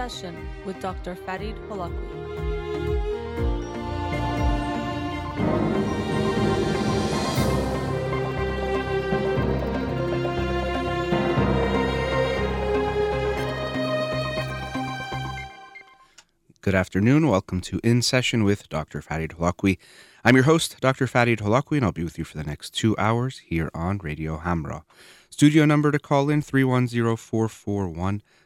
Session with Dr. Farid Holakwi. Good afternoon. Welcome to In Session with Dr. Farid Holakwi. I'm your host, Dr. Farid Holakwi, and I'll be with you for the next two hours here on Radio Hamra. Studio number to call in 310 441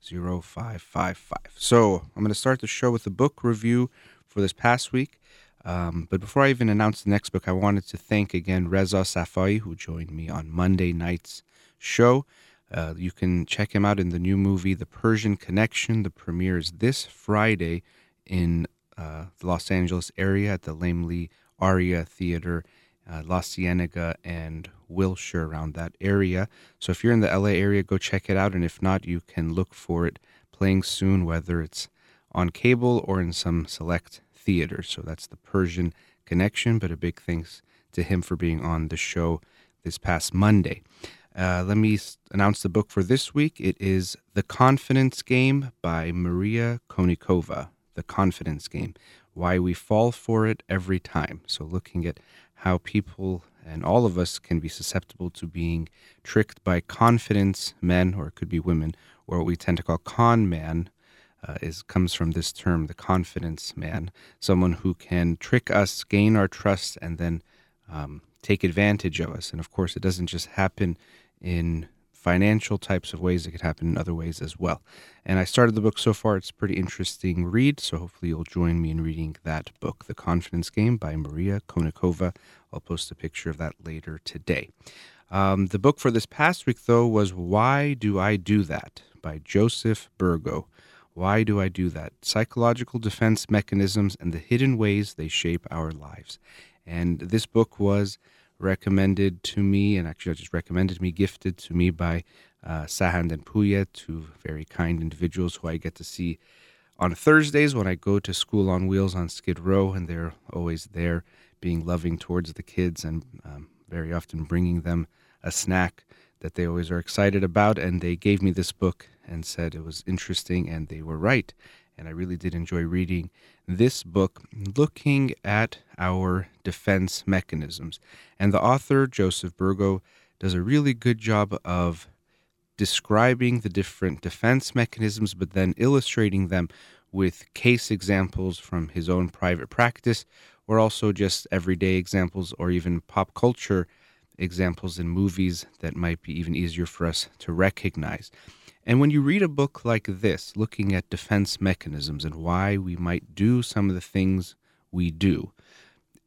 0555. So I'm going to start the show with a book review for this past week. Um, but before I even announce the next book, I wanted to thank again Reza Safai, who joined me on Monday night's show. Uh, you can check him out in the new movie, The Persian Connection. The premiere is this Friday in uh, the Los Angeles area at the Laemmle Ahrya Theater, uh, La Cienega, and Wilshire around that area. So if you're in the LA area, go check it out. And if not, you can look for it playing soon, whether it's on cable or in some select theaters. So that's the Persian Connection. But a big thanks to him for being on the show this past Monday. Uh, let me announce the book for this week. It is The Confidence Game by Maria Konnikova. The Confidence Game Why We Fall for It Every Time. So, looking at how people and all of us can be susceptible to being tricked by confidence men, or it could be women, or what we tend to call con man. Uh, is comes from this term, the confidence man, someone who can trick us, gain our trust, and then um, take advantage of us. And of course, it doesn't just happen in financial types of ways; it could happen in other ways as well. And I started the book so far; it's a pretty interesting read. So hopefully, you'll join me in reading that book, "The Confidence Game" by Maria Konnikova. I'll post a picture of that later today. Um, the book for this past week, though, was Why Do I Do That by Joseph Burgo. Why do I do that? Psychological defense mechanisms and the hidden ways they shape our lives. And this book was recommended to me, and actually, I just recommended me, gifted to me by uh, Sahand and Puya, two very kind individuals who I get to see on Thursdays when I go to School on Wheels on Skid Row, and they're always there being loving towards the kids and um, very often bringing them a snack that they always are excited about. And they gave me this book and said it was interesting, and they were right. And I really did enjoy reading this book, looking at our defense mechanisms. And the author, Joseph Burgo, does a really good job of describing the different defense mechanisms, but then illustrating them with case examples from his own private practice or also just everyday examples or even pop culture examples in movies that might be even easier for us to recognize. And when you read a book like this, looking at defense mechanisms and why we might do some of the things we do,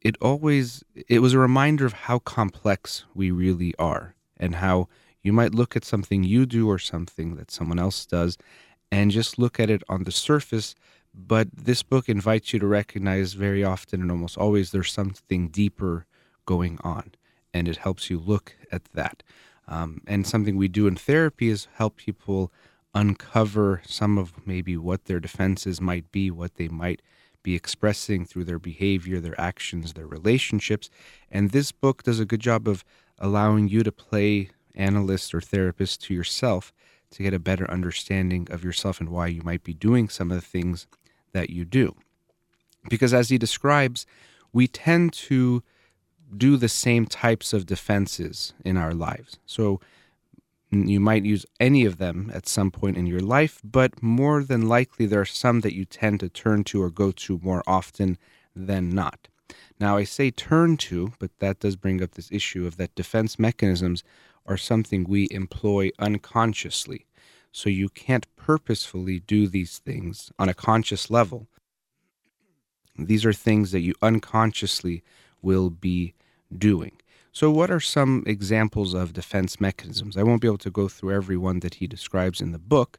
it always it was a reminder of how complex we really are and how you might look at something you do or something that someone else does and just look at it on the surface but this book invites you to recognize very often and almost always there's something deeper going on, and it helps you look at that. Um, and something we do in therapy is help people uncover some of maybe what their defenses might be, what they might be expressing through their behavior, their actions, their relationships. And this book does a good job of allowing you to play analyst or therapist to yourself to get a better understanding of yourself and why you might be doing some of the things that you do. Because as he describes, we tend to do the same types of defenses in our lives. So you might use any of them at some point in your life, but more than likely there are some that you tend to turn to or go to more often than not. Now, I say turn to, but that does bring up this issue of that defense mechanisms are something we employ unconsciously. So you can't purposefully do these things on a conscious level. These are things that you unconsciously will be doing. So, what are some examples of defense mechanisms? I won't be able to go through every one that he describes in the book,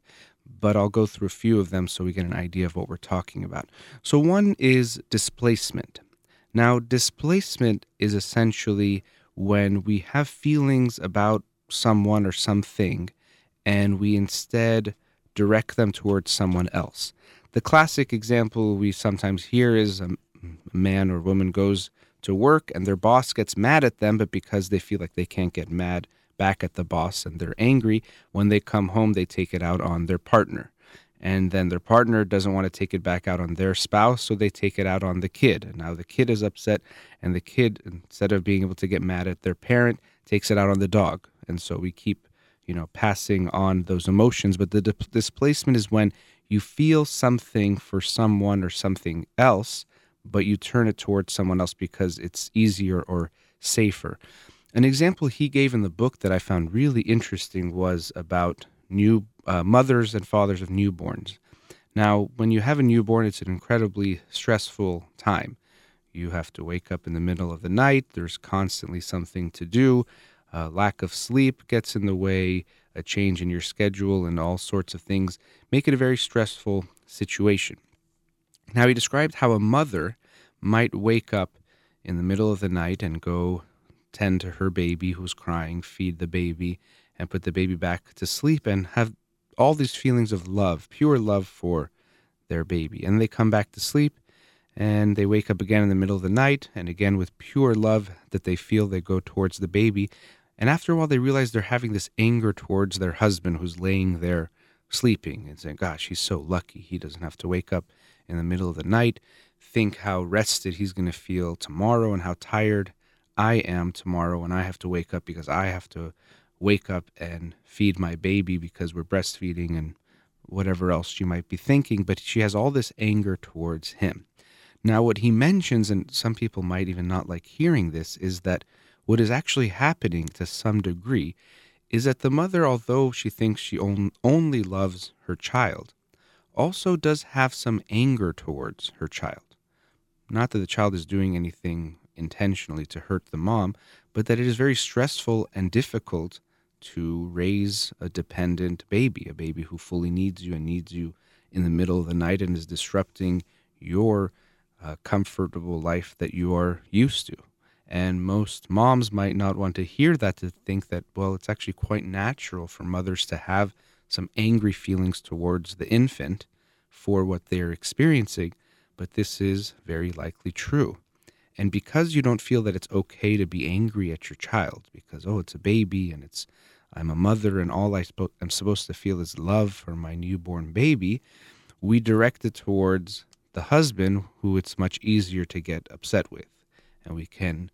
but I'll go through a few of them so we get an idea of what we're talking about. So, one is displacement. Now, displacement is essentially when we have feelings about someone or something and we instead direct them towards someone else. The classic example we sometimes hear is a man or woman goes to work and their boss gets mad at them, but because they feel like they can't get mad back at the boss and they're angry, when they come home, they take it out on their partner. And then their partner doesn't want to take it back out on their spouse, so they take it out on the kid. And now the kid is upset, and the kid, instead of being able to get mad at their parent, takes it out on the dog. And so we keep, you know, passing on those emotions. But the di- displacement is when you feel something for someone or something else, but you turn it towards someone else because it's easier or safer. An example he gave in the book that I found really interesting was about new uh, mothers and fathers of newborns. Now, when you have a newborn, it's an incredibly stressful time. You have to wake up in the middle of the night. There's constantly something to do. Uh, lack of sleep gets in the way. A change in your schedule and all sorts of things make it a very stressful situation. Now, he described how a mother might wake up in the middle of the night and go tend to her baby who's crying, feed the baby, and put the baby back to sleep and have all these feelings of love, pure love for their baby. And they come back to sleep and they wake up again in the middle of the night and again with pure love that they feel they go towards the baby. And after a while, they realize they're having this anger towards their husband who's laying there sleeping and saying, Gosh, he's so lucky. He doesn't have to wake up in the middle of the night, think how rested he's going to feel tomorrow and how tired I am tomorrow when I have to wake up because I have to wake up and feed my baby because we're breastfeeding and whatever else she might be thinking. But she has all this anger towards him. Now, what he mentions, and some people might even not like hearing this, is that what is actually happening to some degree is that the mother, although she thinks she on, only loves her child, also does have some anger towards her child. Not that the child is doing anything intentionally to hurt the mom, but that it is very stressful and difficult to raise a dependent baby, a baby who fully needs you and needs you in the middle of the night and is disrupting your uh, comfortable life that you are used to. And most moms might not want to hear that to think that, well, it's actually quite natural for mothers to have some angry feelings towards the infant for what they're experiencing, but this is very likely true. And because you don't feel that it's okay to be angry at your child, because, oh, it's a baby and it's, I'm a mother and all I spo- I'm supposed to feel is love for my newborn baby, we direct it towards the husband who it's much easier to get upset with. And we can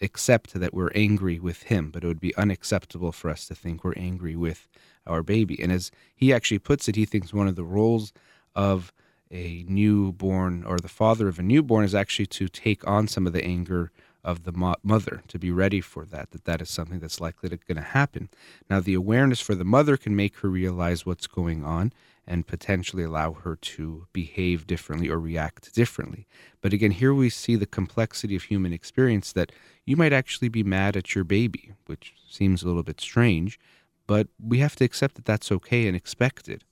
accept that we're angry with him, but it would be unacceptable for us to think we're angry with our baby. And as he actually puts it, he thinks one of the roles of a newborn or the father of a newborn is actually to take on some of the anger of the mo- mother to be ready for that that that is something that's likely to going to happen now the awareness for the mother can make her realize what's going on and potentially allow her to behave differently or react differently but again here we see the complexity of human experience that you might actually be mad at your baby which seems a little bit strange but we have to accept that that's okay and expect it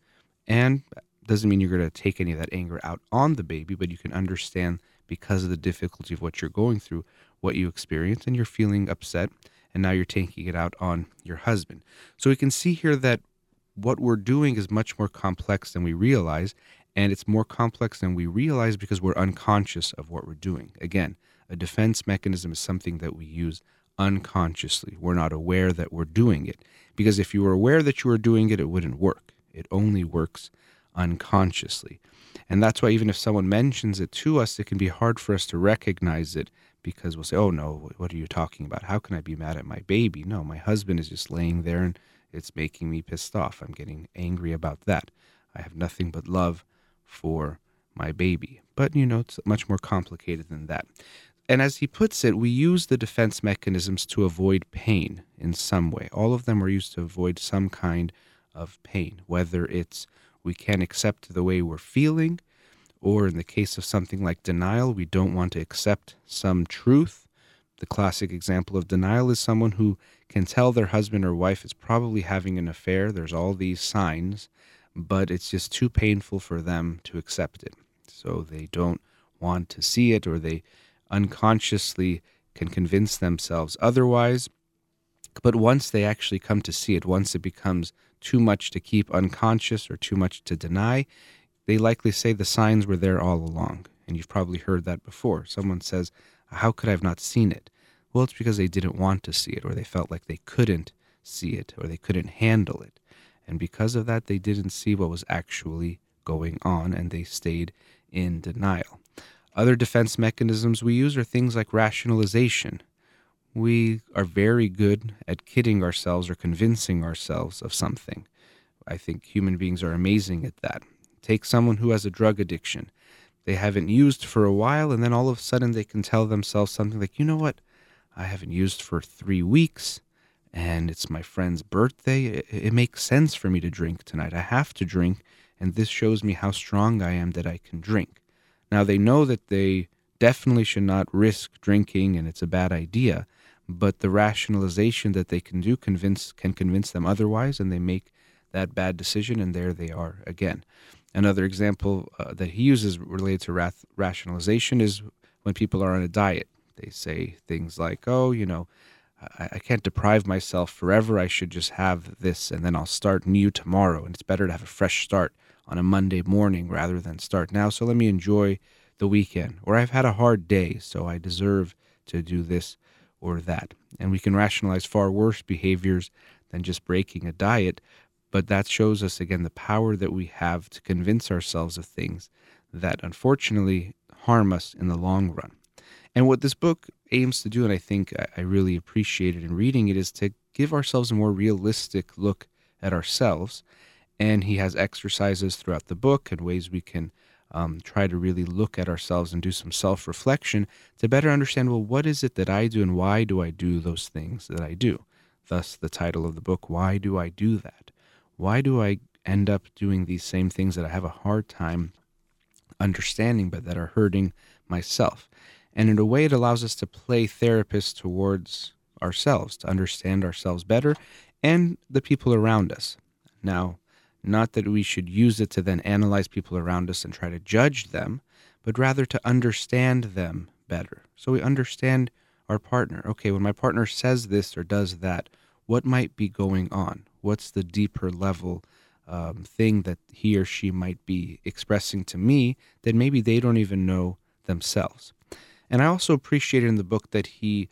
and doesn't mean you're going to take any of that anger out on the baby, but you can understand because of the difficulty of what you're going through, what you experience, and you're feeling upset, and now you're taking it out on your husband. So we can see here that what we're doing is much more complex than we realize, and it's more complex than we realize because we're unconscious of what we're doing. Again, a defense mechanism is something that we use unconsciously. We're not aware that we're doing it. Because if you were aware that you were doing it, it wouldn't work. It only works unconsciously. And that's why, even if someone mentions it to us, it can be hard for us to recognize it because we'll say, Oh, no, what are you talking about? How can I be mad at my baby? No, my husband is just laying there and it's making me pissed off. I'm getting angry about that. I have nothing but love for my baby. But, you know, it's much more complicated than that. And as he puts it, we use the defense mechanisms to avoid pain in some way. All of them are used to avoid some kind of pain, whether it's we can't accept the way we're feeling, or in the case of something like denial, we don't want to accept some truth. The classic example of denial is someone who can tell their husband or wife is probably having an affair. There's all these signs, but it's just too painful for them to accept it. So they don't want to see it or they unconsciously can convince themselves otherwise. But once they actually come to see it, once it becomes too much to keep unconscious or too much to deny, they likely say the signs were there all along. And you've probably heard that before. Someone says, How could I have not seen it? Well, it's because they didn't want to see it, or they felt like they couldn't see it, or they couldn't handle it. And because of that, they didn't see what was actually going on, and they stayed in denial. Other defense mechanisms we use are things like rationalization. We are very good at kidding ourselves or convincing ourselves of something. I think human beings are amazing at that. Take someone who has a drug addiction. They haven't used for a while, and then all of a sudden they can tell themselves something like, you know what? I haven't used for three weeks, and it's my friend's birthday. It, it makes sense for me to drink tonight. I have to drink, and this shows me how strong I am that I can drink. Now, they know that they definitely should not risk drinking and it's a bad idea, but the rationalization that they can do convince can convince them otherwise and they make that bad decision and there they are again. Another example uh, that he uses related to rath- rationalization is when people are on a diet. They say things like, "Oh, you know, I, I can't deprive myself forever. I should just have this and then I'll start new tomorrow and it's better to have a fresh start." on a Monday morning rather than start now. So let me enjoy the weekend. Or I've had a hard day, so I deserve to do this or that. And we can rationalize far worse behaviors than just breaking a diet. But that shows us again the power that we have to convince ourselves of things that unfortunately harm us in the long run. And what this book aims to do, and I think I really appreciated in reading it, is to give ourselves a more realistic look at ourselves and he has exercises throughout the book and ways we can um, try to really look at ourselves and do some self reflection to better understand well, what is it that I do and why do I do those things that I do? Thus, the title of the book, Why Do I Do That? Why do I end up doing these same things that I have a hard time understanding but that are hurting myself? And in a way, it allows us to play therapist towards ourselves, to understand ourselves better and the people around us. Now, not that we should use it to then analyze people around us and try to judge them, but rather to understand them better. So we understand our partner. Okay, when my partner says this or does that, what might be going on? What's the deeper level um, thing that he or she might be expressing to me that maybe they don't even know themselves? And I also appreciated in the book that he,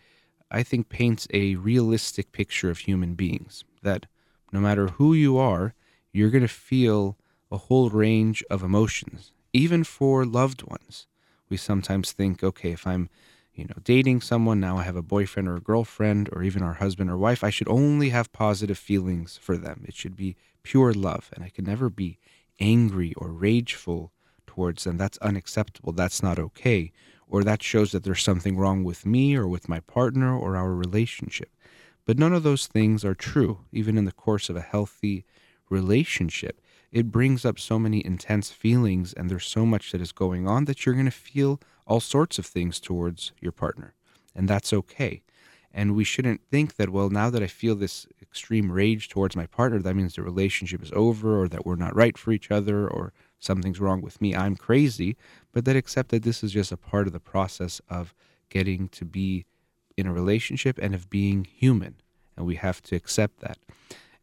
I think, paints a realistic picture of human beings. That no matter who you are, you're going to feel a whole range of emotions, even for loved ones. We sometimes think, okay, if I'm, you know, dating someone, now I have a boyfriend or a girlfriend, or even our husband or wife, I should only have positive feelings for them. It should be pure love, and I can never be angry or rageful towards them. That's unacceptable. That's not okay. Or that shows that there's something wrong with me or with my partner or our relationship. But none of those things are true, even in the course of a healthy relationship, it brings up so many intense feelings and there's so much that is going on that you're going to feel all sorts of things towards your partner. And that's okay. And we shouldn't think that, well, now that I feel this extreme rage towards my partner, that means the relationship is over or that we're not right for each other or something's wrong with me. I'm crazy. But that accept that this is just a part of the process of getting to be in a relationship and of being human. And we have to accept that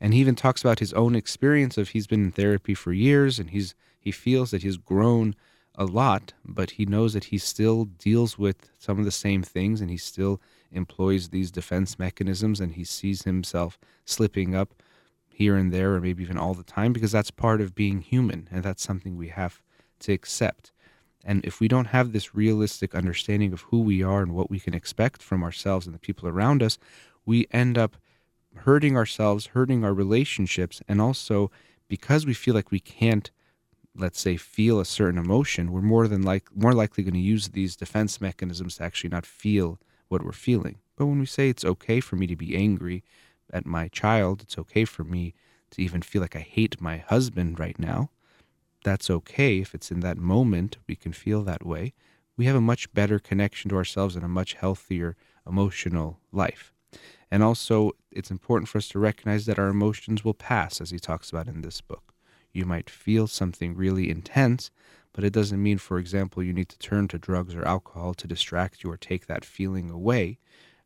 and he even talks about his own experience of he's been in therapy for years and he's he feels that he's grown a lot but he knows that he still deals with some of the same things and he still employs these defense mechanisms and he sees himself slipping up here and there or maybe even all the time because that's part of being human and that's something we have to accept. And if we don't have this realistic understanding of who we are and what we can expect from ourselves and the people around us we end up hurting ourselves, hurting our relationships, and also because we feel like we can't, let's say, feel a certain emotion, we're more than like more likely going to use these defense mechanisms to actually not feel what we're feeling. But when we say it's okay for me to be angry at my child, it's okay for me to even feel like I hate my husband right now. That's okay if it's in that moment we can feel that way. We have a much better connection to ourselves and a much healthier emotional life. And also, it's important for us to recognize that our emotions will pass, as he talks about in this book. You might feel something really intense, but it doesn't mean, for example, you need to turn to drugs or alcohol to distract you or take that feeling away.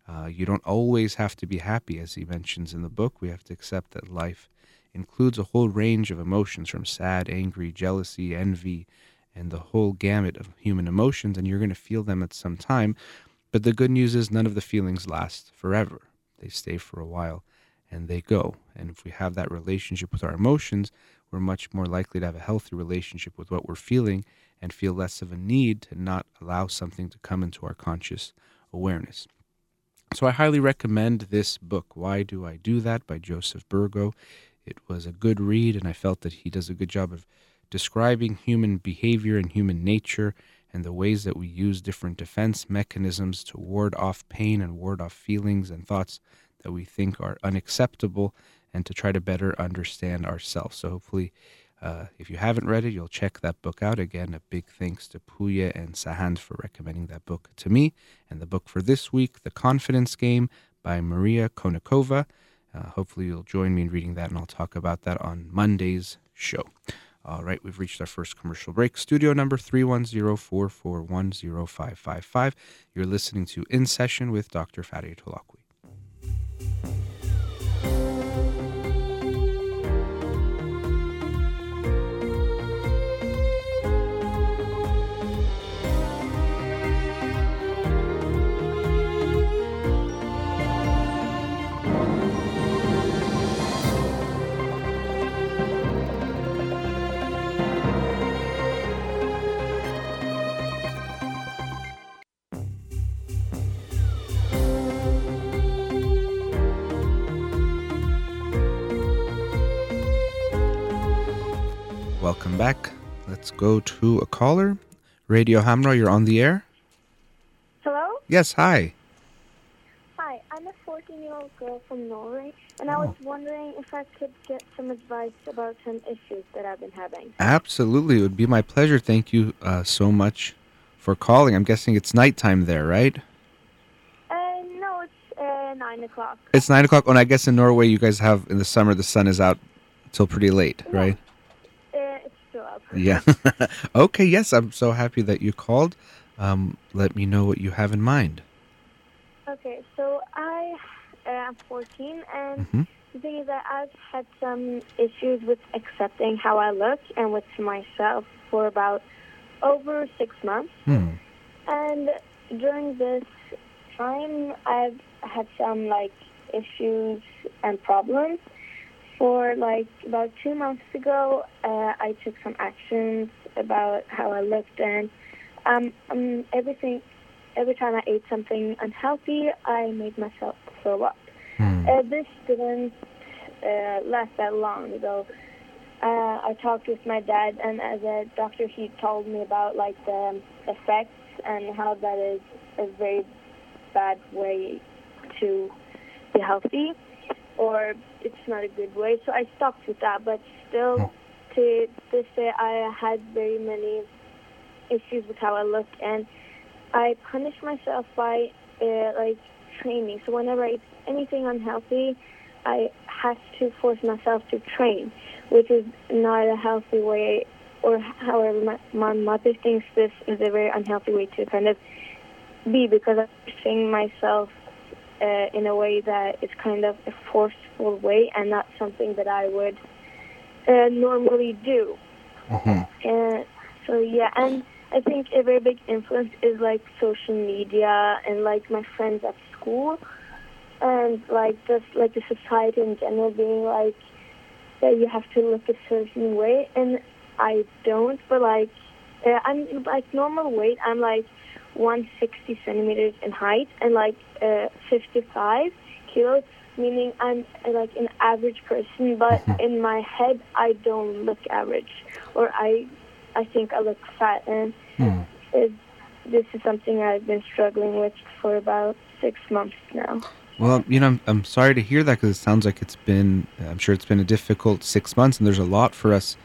Uh, you don't always have to be happy, as he mentions in the book. We have to accept that life includes a whole range of emotions from sad, angry, jealousy, envy, and the whole gamut of human emotions, and you're going to feel them at some time. But the good news is none of the feelings last forever. They stay for a while and they go. And if we have that relationship with our emotions, we're much more likely to have a healthy relationship with what we're feeling and feel less of a need to not allow something to come into our conscious awareness. So I highly recommend this book, Why Do I Do That by Joseph Burgo. It was a good read, and I felt that he does a good job of describing human behavior and human nature and the ways that we use different defense mechanisms to ward off pain and ward off feelings and thoughts that we think are unacceptable and to try to better understand ourselves. So, hopefully, uh, if you haven't read it, you'll check that book out. Again, a big thanks to Puya and Sahand for recommending that book to me. And the book for this week, The Confidence Game by Maria Konnikova. Uh, hopefully, you'll join me in reading that, and I'll talk about that on Monday's show. All right, we've reached our first commercial break. Studio number 310-441-0555. You're listening to In Session with Dr. Farid Holakwi. Let's go to a caller. Radio Hamra, you're on the air. Hello? Yes, hi. Hi, I'm a 14 year old girl from Norway, and I was wondering if I could get some advice about some issues that I've been having. Absolutely. It would be my pleasure. Thank you uh, so much for calling. I'm guessing it's nighttime there, right? Uh, no, it's uh, 9 o'clock. It's nine o'clock. Oh, and I guess in Norway, you guys have in the summer, the sun is out till pretty late, No. right? Uh, it's still up. Yeah. okay, yes, I'm so happy that you called. Um, let me know what you have in mind. Okay, so I uh, am 14, and Mhm. the thing is that I've had some issues with accepting how I look and with myself for about over six months. Hmm. And during this time, I've had some like issues and problems. For like about two months ago, uh, I took some actions about how I looked, and um, um, everything. Every time I ate something unhealthy, I made myself throw up. Hmm. Uh, this didn't uh, last that long ago. Uh, I talked with my dad, and as a doctor, he told me about like the effects and how that is a very bad way to be healthy, or it's not a good way. So I stopped with that, but still, to this day, I had very many issues with how I look, and I punish myself by uh, like training. So whenever I eat anything unhealthy, I have to force myself to train, which is not a healthy way. Or however, my, my mother thinks this is a very unhealthy way to kind of be because I'm pushing myself uh, in a way that is kind of a forceful way and not something that I would uh, normally do. Mhm. And so yeah, and I think a very big influence is like social media and like my friends at school, and like just like the society in general being like that you have to look a certain way, and I don't. But like uh, I'm like normal weight. I'm like 160 centimeters in height and like uh, 55 kilos, meaning I'm uh, like an average person. But in my head, I don't look average, or I, I think I look fat, and Hmm. it, this is something I've been struggling with for about six months now. Well, you know, I'm, I'm sorry to hear that because it sounds like it's been, I'm sure it's been a difficult six months and there's a lot for us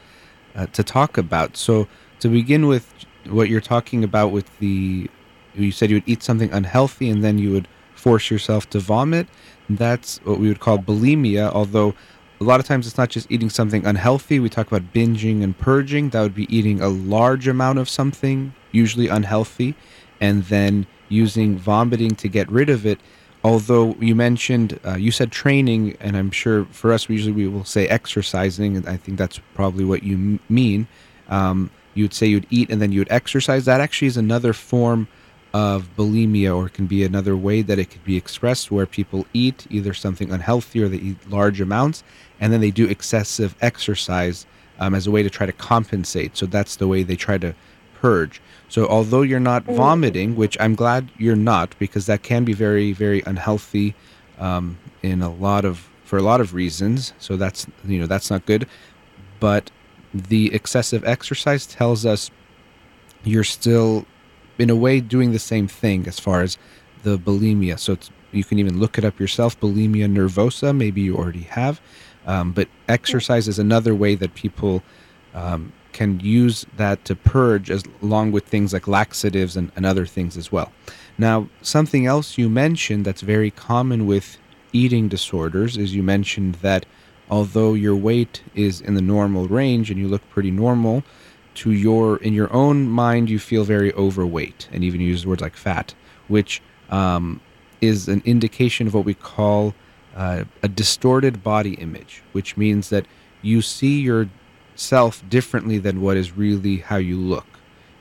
uh, to talk about. So, to begin with, what you're talking about with the, you said you would eat something unhealthy and then you would force yourself to vomit. That's what we would call bulimia, although a lot of times it's not just eating something unhealthy. We talk about binging and purging. That would be eating a large amount of something, usually unhealthy, and then using vomiting to get rid of it. Although you mentioned, uh, you said training, and I'm sure for us, usually we will say exercising, and I think that's probably what you m- mean. Um, you'd say you'd eat and then you'd exercise. That actually is another form of bulimia, or can be another way that it could be expressed where people eat either something unhealthy or they eat large amounts, and then they do excessive exercise um, as a way to try to compensate. So that's the way they try to purge. So although you're not mm. vomiting, which I'm glad you're not, because that can be very, very unhealthy um, in a lot of for a lot of reasons. So that's you know that's not good. But the excessive exercise tells us you're still, in a way, doing the same thing as far as the bulimia. So you can even look it up yourself. Bulimia nervosa, maybe you already have. Um, but exercise is another way that people um, can use that to purge as along with things like laxatives and, and other things as well. Now, something else you mentioned that's very common with eating disorders is you mentioned that although your weight is in the normal range and you look pretty normal, to your in your own mind you feel very overweight and even use words like fat, which um, is an indication of what we call uh, a distorted body image, which means that you see yourself differently than what is really how you look,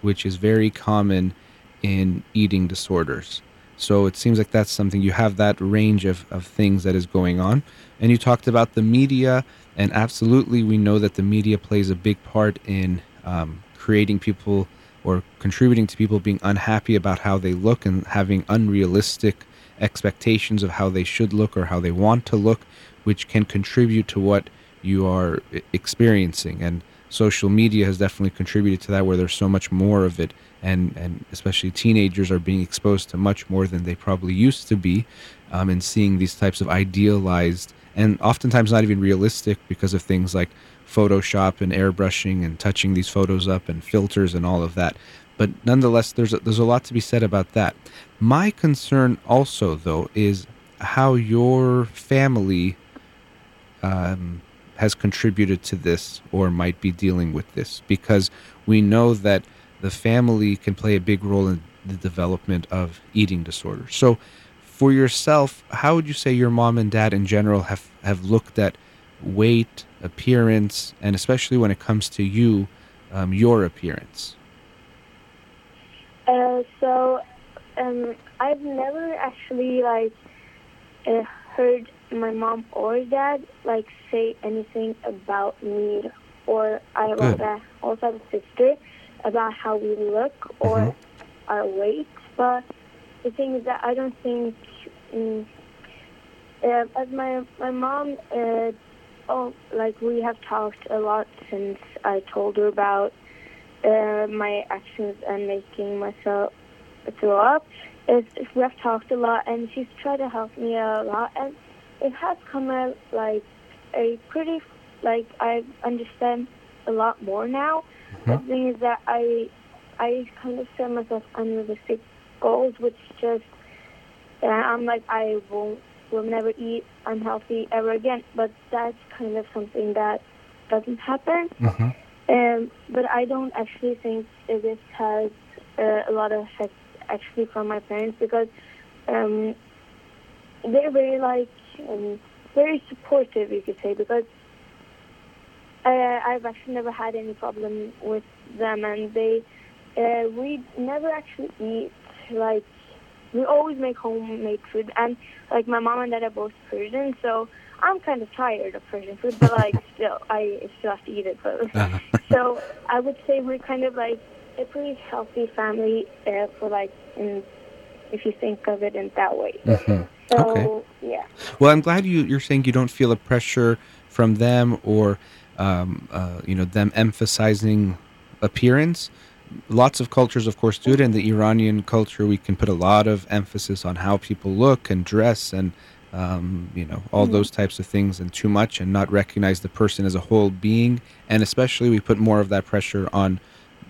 which is very common in eating disorders. So it seems like that's something you have that range of, of things that is going on. And you talked about the media, and absolutely, we know that the media plays a big part in um, creating people or contributing to people being unhappy about how they look and having unrealistic expectations of how they should look or how they want to look, which can contribute to what you are experiencing. And social media has definitely contributed to that, where there's so much more of it, and and especially teenagers are being exposed to much more than they probably used to be, um, and seeing these types of idealized and oftentimes not even realistic because of things like Photoshop and airbrushing and touching these photos up and filters and all of that. But nonetheless, there's a, there's a lot to be said about that. My concern also, though, is how your family um, has contributed to this or might be dealing with this because we know that the family can play a big role in the development of eating disorders. So, for yourself, how would you say your mom and dad in general have, have looked at weight, appearance, and especially when it comes to you, um, your appearance? Uh, so, um, I've never actually like uh, heard my mom or dad like say anything about me or I a, also have a sister about how we look or mm-hmm. our weight. But the thing is that I don't think um, uh, as my my mom uh, oh like we have talked a lot since I told her about uh, my actions and making myself throw up. It's, we have talked a lot and she's tried to help me a lot and it has come out like a pretty like I understand a lot more now. Mm-hmm. The thing is that I I kind of set myself unrealistic goals, which just uh, I'm like I won't will never eat unhealthy ever again. But that's kind of something that doesn't happen. Mm-hmm. Um, but I don't actually think this has uh, a lot of effect actually from my parents because um, they're very like and very supportive, you could say, because I've actually never had any problem with them, and they uh, we never actually eat like we always make homemade food, and like my mom and dad are both Persian, so I'm kind of tired of Persian food, but like still I still have to eat it. But uh-huh. so I would say we're kind of like a pretty healthy family uh, for like in if you think of it in that way. Mm-hmm. So, okay. yeah. Well, I'm glad you, you're saying you don't feel a pressure from them or, um, uh, you know, them emphasizing appearance. Lots of cultures, of course, do it. In the Iranian culture, we can put a lot of emphasis on how people look and dress and, um, you know, all mm-hmm. those types of things and too much and not recognize the person as a whole being. And especially, we put more of that pressure on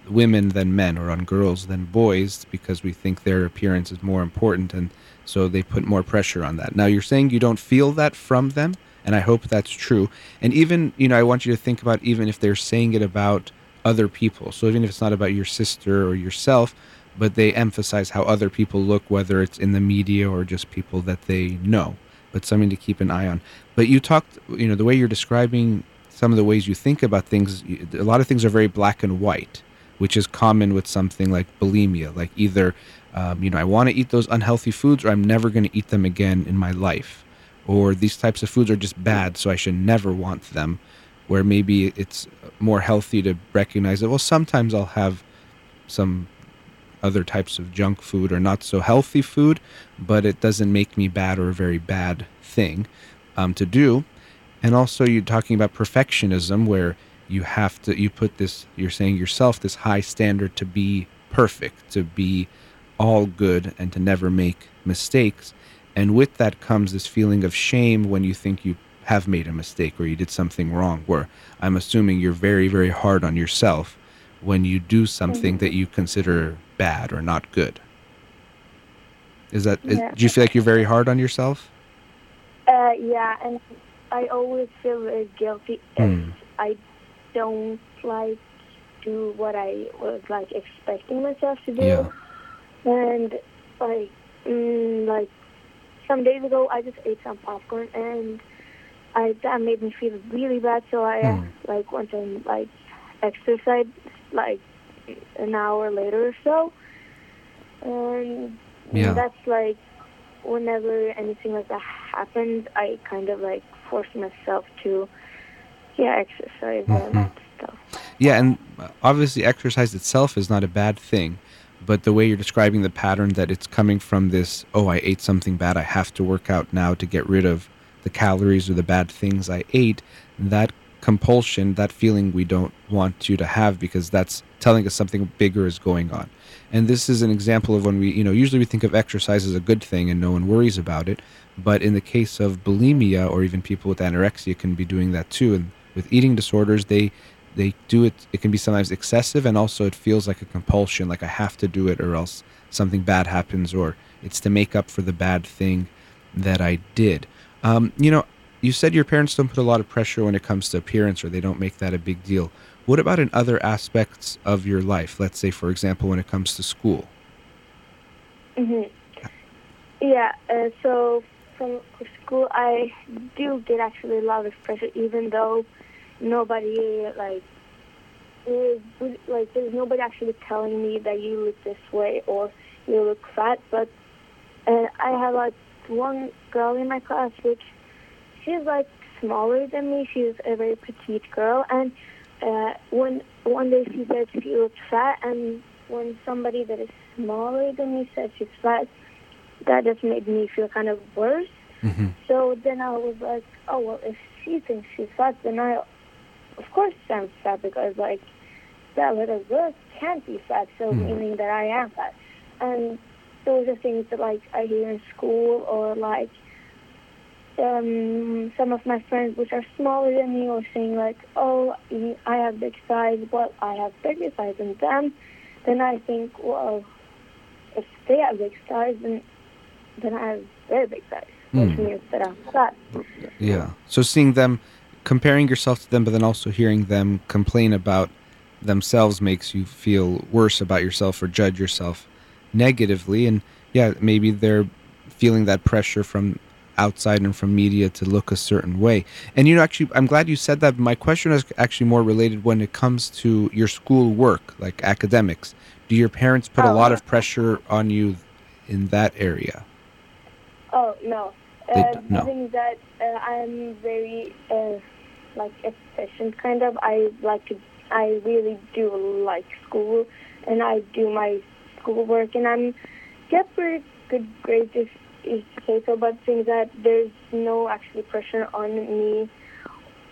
women than men or on girls than boys because we think their appearance is more important and so they put more pressure on that. Now you're saying you don't feel that from them and I hope that's true. And even, you know, I want you to think about even if they're saying it about other people. So even if it's not about your sister or yourself, but they emphasize how other people look, whether it's in the media or just people that they know, but something to keep an eye on. But you talked, you know, the way you're describing some of the ways you think about things, a lot of things are very black and white, which is common with something like bulimia. Like either, um, you know, I want to eat those unhealthy foods or I'm never going to eat them again in my life. Or these types of foods are just bad, so I should never want them. Where maybe it's more healthy to recognize that, well, sometimes I'll have some other types of junk food or not so healthy food, but it doesn't make me bad or a very bad thing um, to do. And also, you're talking about perfectionism, where you have to, you put this, you're saying yourself, this high standard to be perfect, to be all good, and to never make mistakes. And with that comes this feeling of shame when you think you have made a mistake or you did something wrong, where I'm assuming you're very, very hard on yourself when you do something mm-hmm. that you consider bad or not good. Is that? Is, do you feel like you're very hard on yourself? Uh, yeah, and I always feel very guilty if mm. I don't like do what I was like expecting myself to do. Yeah. And like, mm, like some days ago, I just ate some popcorn, and I that made me feel really bad. So I mm. like went and like exercised like an hour later or so. And yeah. that's like whenever anything like that happens, I kind of like force myself to, yeah, exercise mm-hmm. and stuff. Yeah, and obviously, exercise itself is not a bad thing, but the way you're describing the pattern that it's coming from this, oh, I ate something bad, I have to work out now to get rid of the calories or the bad things I ate, that compulsion, that feeling we don't want you to have because that's telling us something bigger is going on. And this is an example of when we, you know, usually we think of exercise as a good thing and no one worries about it. But in the case of bulimia or even people with anorexia can be doing that too. And with eating disorders, they they do it it can be sometimes excessive and also it feels like a compulsion, like I have to do it or else something bad happens or it's to make up for the bad thing that I did. Um, you know, you said your parents don't put a lot of pressure when it comes to appearance or they don't make that a big deal. What about in other aspects of your life? Let's say, for example, when it comes to school. Mhm. Yeah. Uh, so from school, I do get actually a lot of pressure, even though nobody like is like there's nobody actually telling me that you look this way or you look fat. But uh, I have like one girl in my class which she's like smaller than me. She's a very petite girl, and uh, when one day she said she looks fat, and when somebody that is smaller than me said she's fat, that just made me feel kind of worse. Mm-hmm. So then I was like, oh well, if she thinks she's fat, then I, of course, I'm fat because like that little girl can't be fat, so mm-hmm. meaning that I am fat. And those are things that like I hear in school or like um, some of my friends, which are smaller than me, are saying like, "Oh, I have big size, but I have bigger size than them." Then I think, well, if they have big size, then then I have very big size, which mm. means that I'm fat. Yeah. So seeing them, comparing yourself to them, but then also hearing them complain about themselves makes you feel worse about yourself or judge yourself negatively, and yeah, maybe they're feeling that pressure from outside and from media to look a certain way. And you know, actually, I'm glad you said that. My question is actually more related when it comes to your school work, like academics. Do your parents put oh, a lot of pressure on you in that area? Oh no, uh, no. I think that uh, I'm very uh, like efficient, kind of. I like to. I really do like school, and I do my schoolwork, and I'm get pretty good grades if is say so, but things that there's no actually pressure on me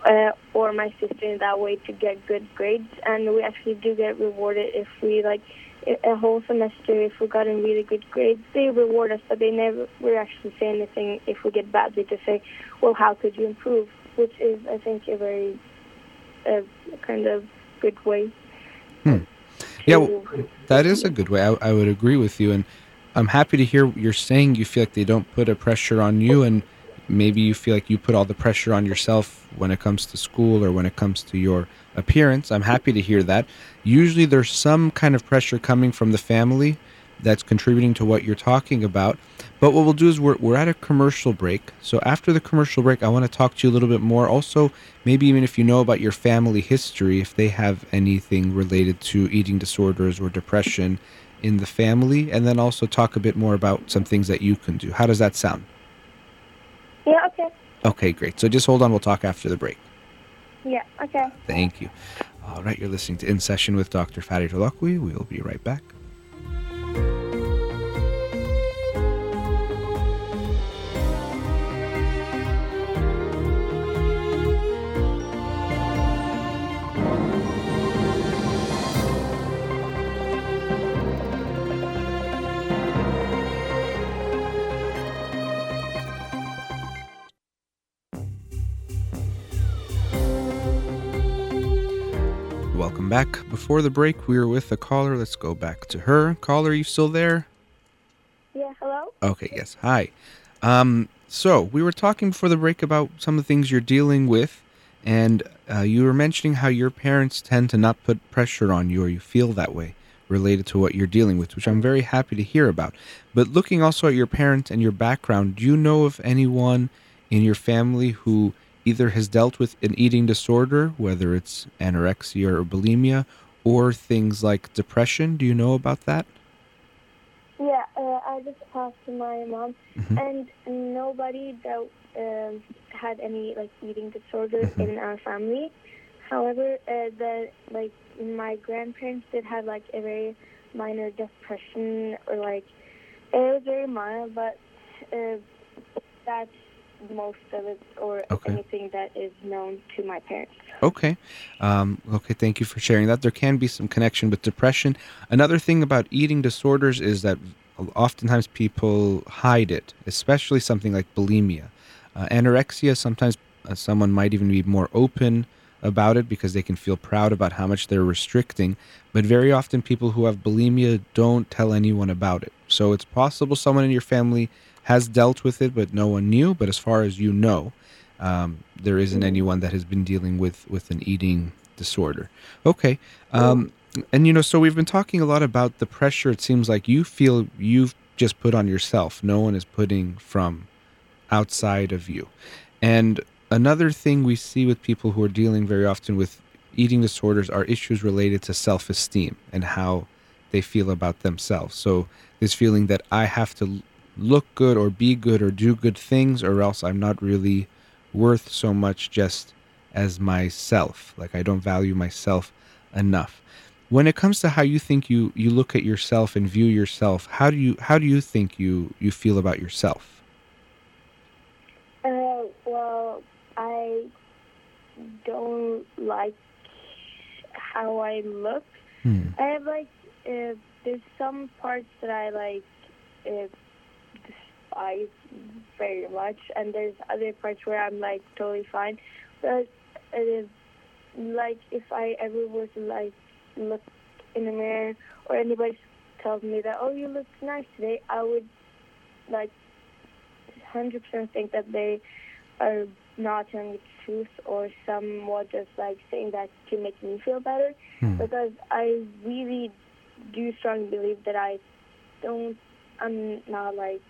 uh, or my sister in that way to get good grades, and we actually do get rewarded if we like a whole semester if we got in really good grades. They reward us, but they never we actually say anything if we get bad. They just say, "Well, how could you improve?" Which is, I think, a very uh, kind of good way. Hmm. Yeah, that is a good way. I, I would agree with you, and I'm happy to hear you're saying you feel like they don't put a pressure on you, and maybe you feel like you put all the pressure on yourself when it comes to school or when it comes to your appearance. I'm happy to hear that. Usually there's some kind of pressure coming from the family that's contributing to what you're talking about. But what we'll do is we're, we're at a commercial break. So after the commercial break, I want to talk to you a little bit more. Also, maybe even if you know about your family history, if they have anything related to eating disorders or depression in the family, and then also talk a bit more about some things that you can do. How does that sound? Yeah, okay. Okay, great. So just hold on. We'll talk after the break. Yeah, okay. Thank you. All right, you're listening to In Session with Dr. Fadi Holakouee. We'll be right back. Back. Before the break, we were with a caller. Let's go back to her. Caller, you still there? Yeah, hello? Okay, yes. Hi. Um, so we were talking before the break about some of the things you're dealing with, and uh, you were mentioning how your parents tend to not put pressure on you, or you feel that way related to what you're dealing with, which I'm very happy to hear about. But looking also at your parents and your background, do you know of anyone in your family who either has dealt with an eating disorder, whether it's anorexia or bulimia, or things like depression? Do you know about that? Yeah, uh, I just talked to my mom, Mhm. and nobody that um, had any like eating disorders Mhm. in our family. However, uh, the like my grandparents did have like a very minor depression, or like it was very mild, but uh, that's most of it, or Okay. anything that is known to my parents. Okay. Um, okay, thank you for sharing that. There can be some connection with depression. Another thing about eating disorders is that oftentimes people hide it, especially something like bulimia. Uh, anorexia, sometimes uh, someone might even be more open about it because they can feel proud about how much they're restricting. But very often, people who have bulimia don't tell anyone about it. So it's possible someone in your family has dealt with it, but no one knew. But as far as you know, um, there isn't anyone that has been dealing with with an eating disorder. Okay, um, and you know, so we've been talking a lot about the pressure. It seems like you feel you've just put on yourself. No one is putting from outside of you. And another thing we see with people who are dealing very often with eating disorders are issues related to self-esteem and how they feel about themselves. So this feeling that I have to look good or be good or do good things or else I'm not really worth so much just as myself. Like I don't value myself enough. When it comes to how you think you you look at yourself and view yourself, how do you how do you think you you feel about yourself? Uh, well, I don't like how I look. Hmm. I have like uh, there's some parts that I like uh, despise very much, and there's other parts where I'm like totally fine. But it is like if I ever were to like look in the mirror or anybody tells me that oh you look nice today, I would like hundred percent think that they are not telling the truth or somewhat just like saying that to make me feel better Hmm. because I really do strongly believe that I don't, I'm not like,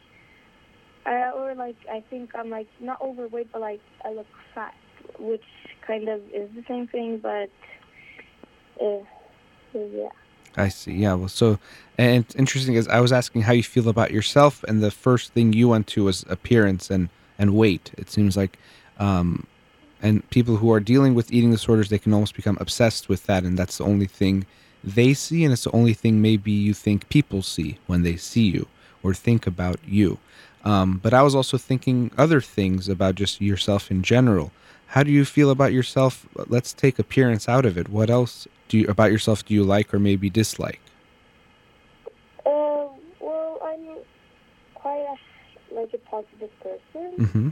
or like I think I'm like not overweight, but like I look fat, which kind of is the same thing, but uh, yeah. I see. Yeah. Well, so and it's interesting is I was asking how you feel about yourself, and the first thing you went to was appearance and and weight. It seems like, um, and people who are dealing with eating disorders, they can almost become obsessed with that, and that's the only thing they see, and it's the only thing maybe you think people see when they see you or think about you. Um, but I was also thinking other things about just yourself in general. How do you feel about yourself? Let's take appearance out of it. What else do you about yourself do you like or maybe dislike? Um, well, I'm quite a, like a positive person, Mm-hmm.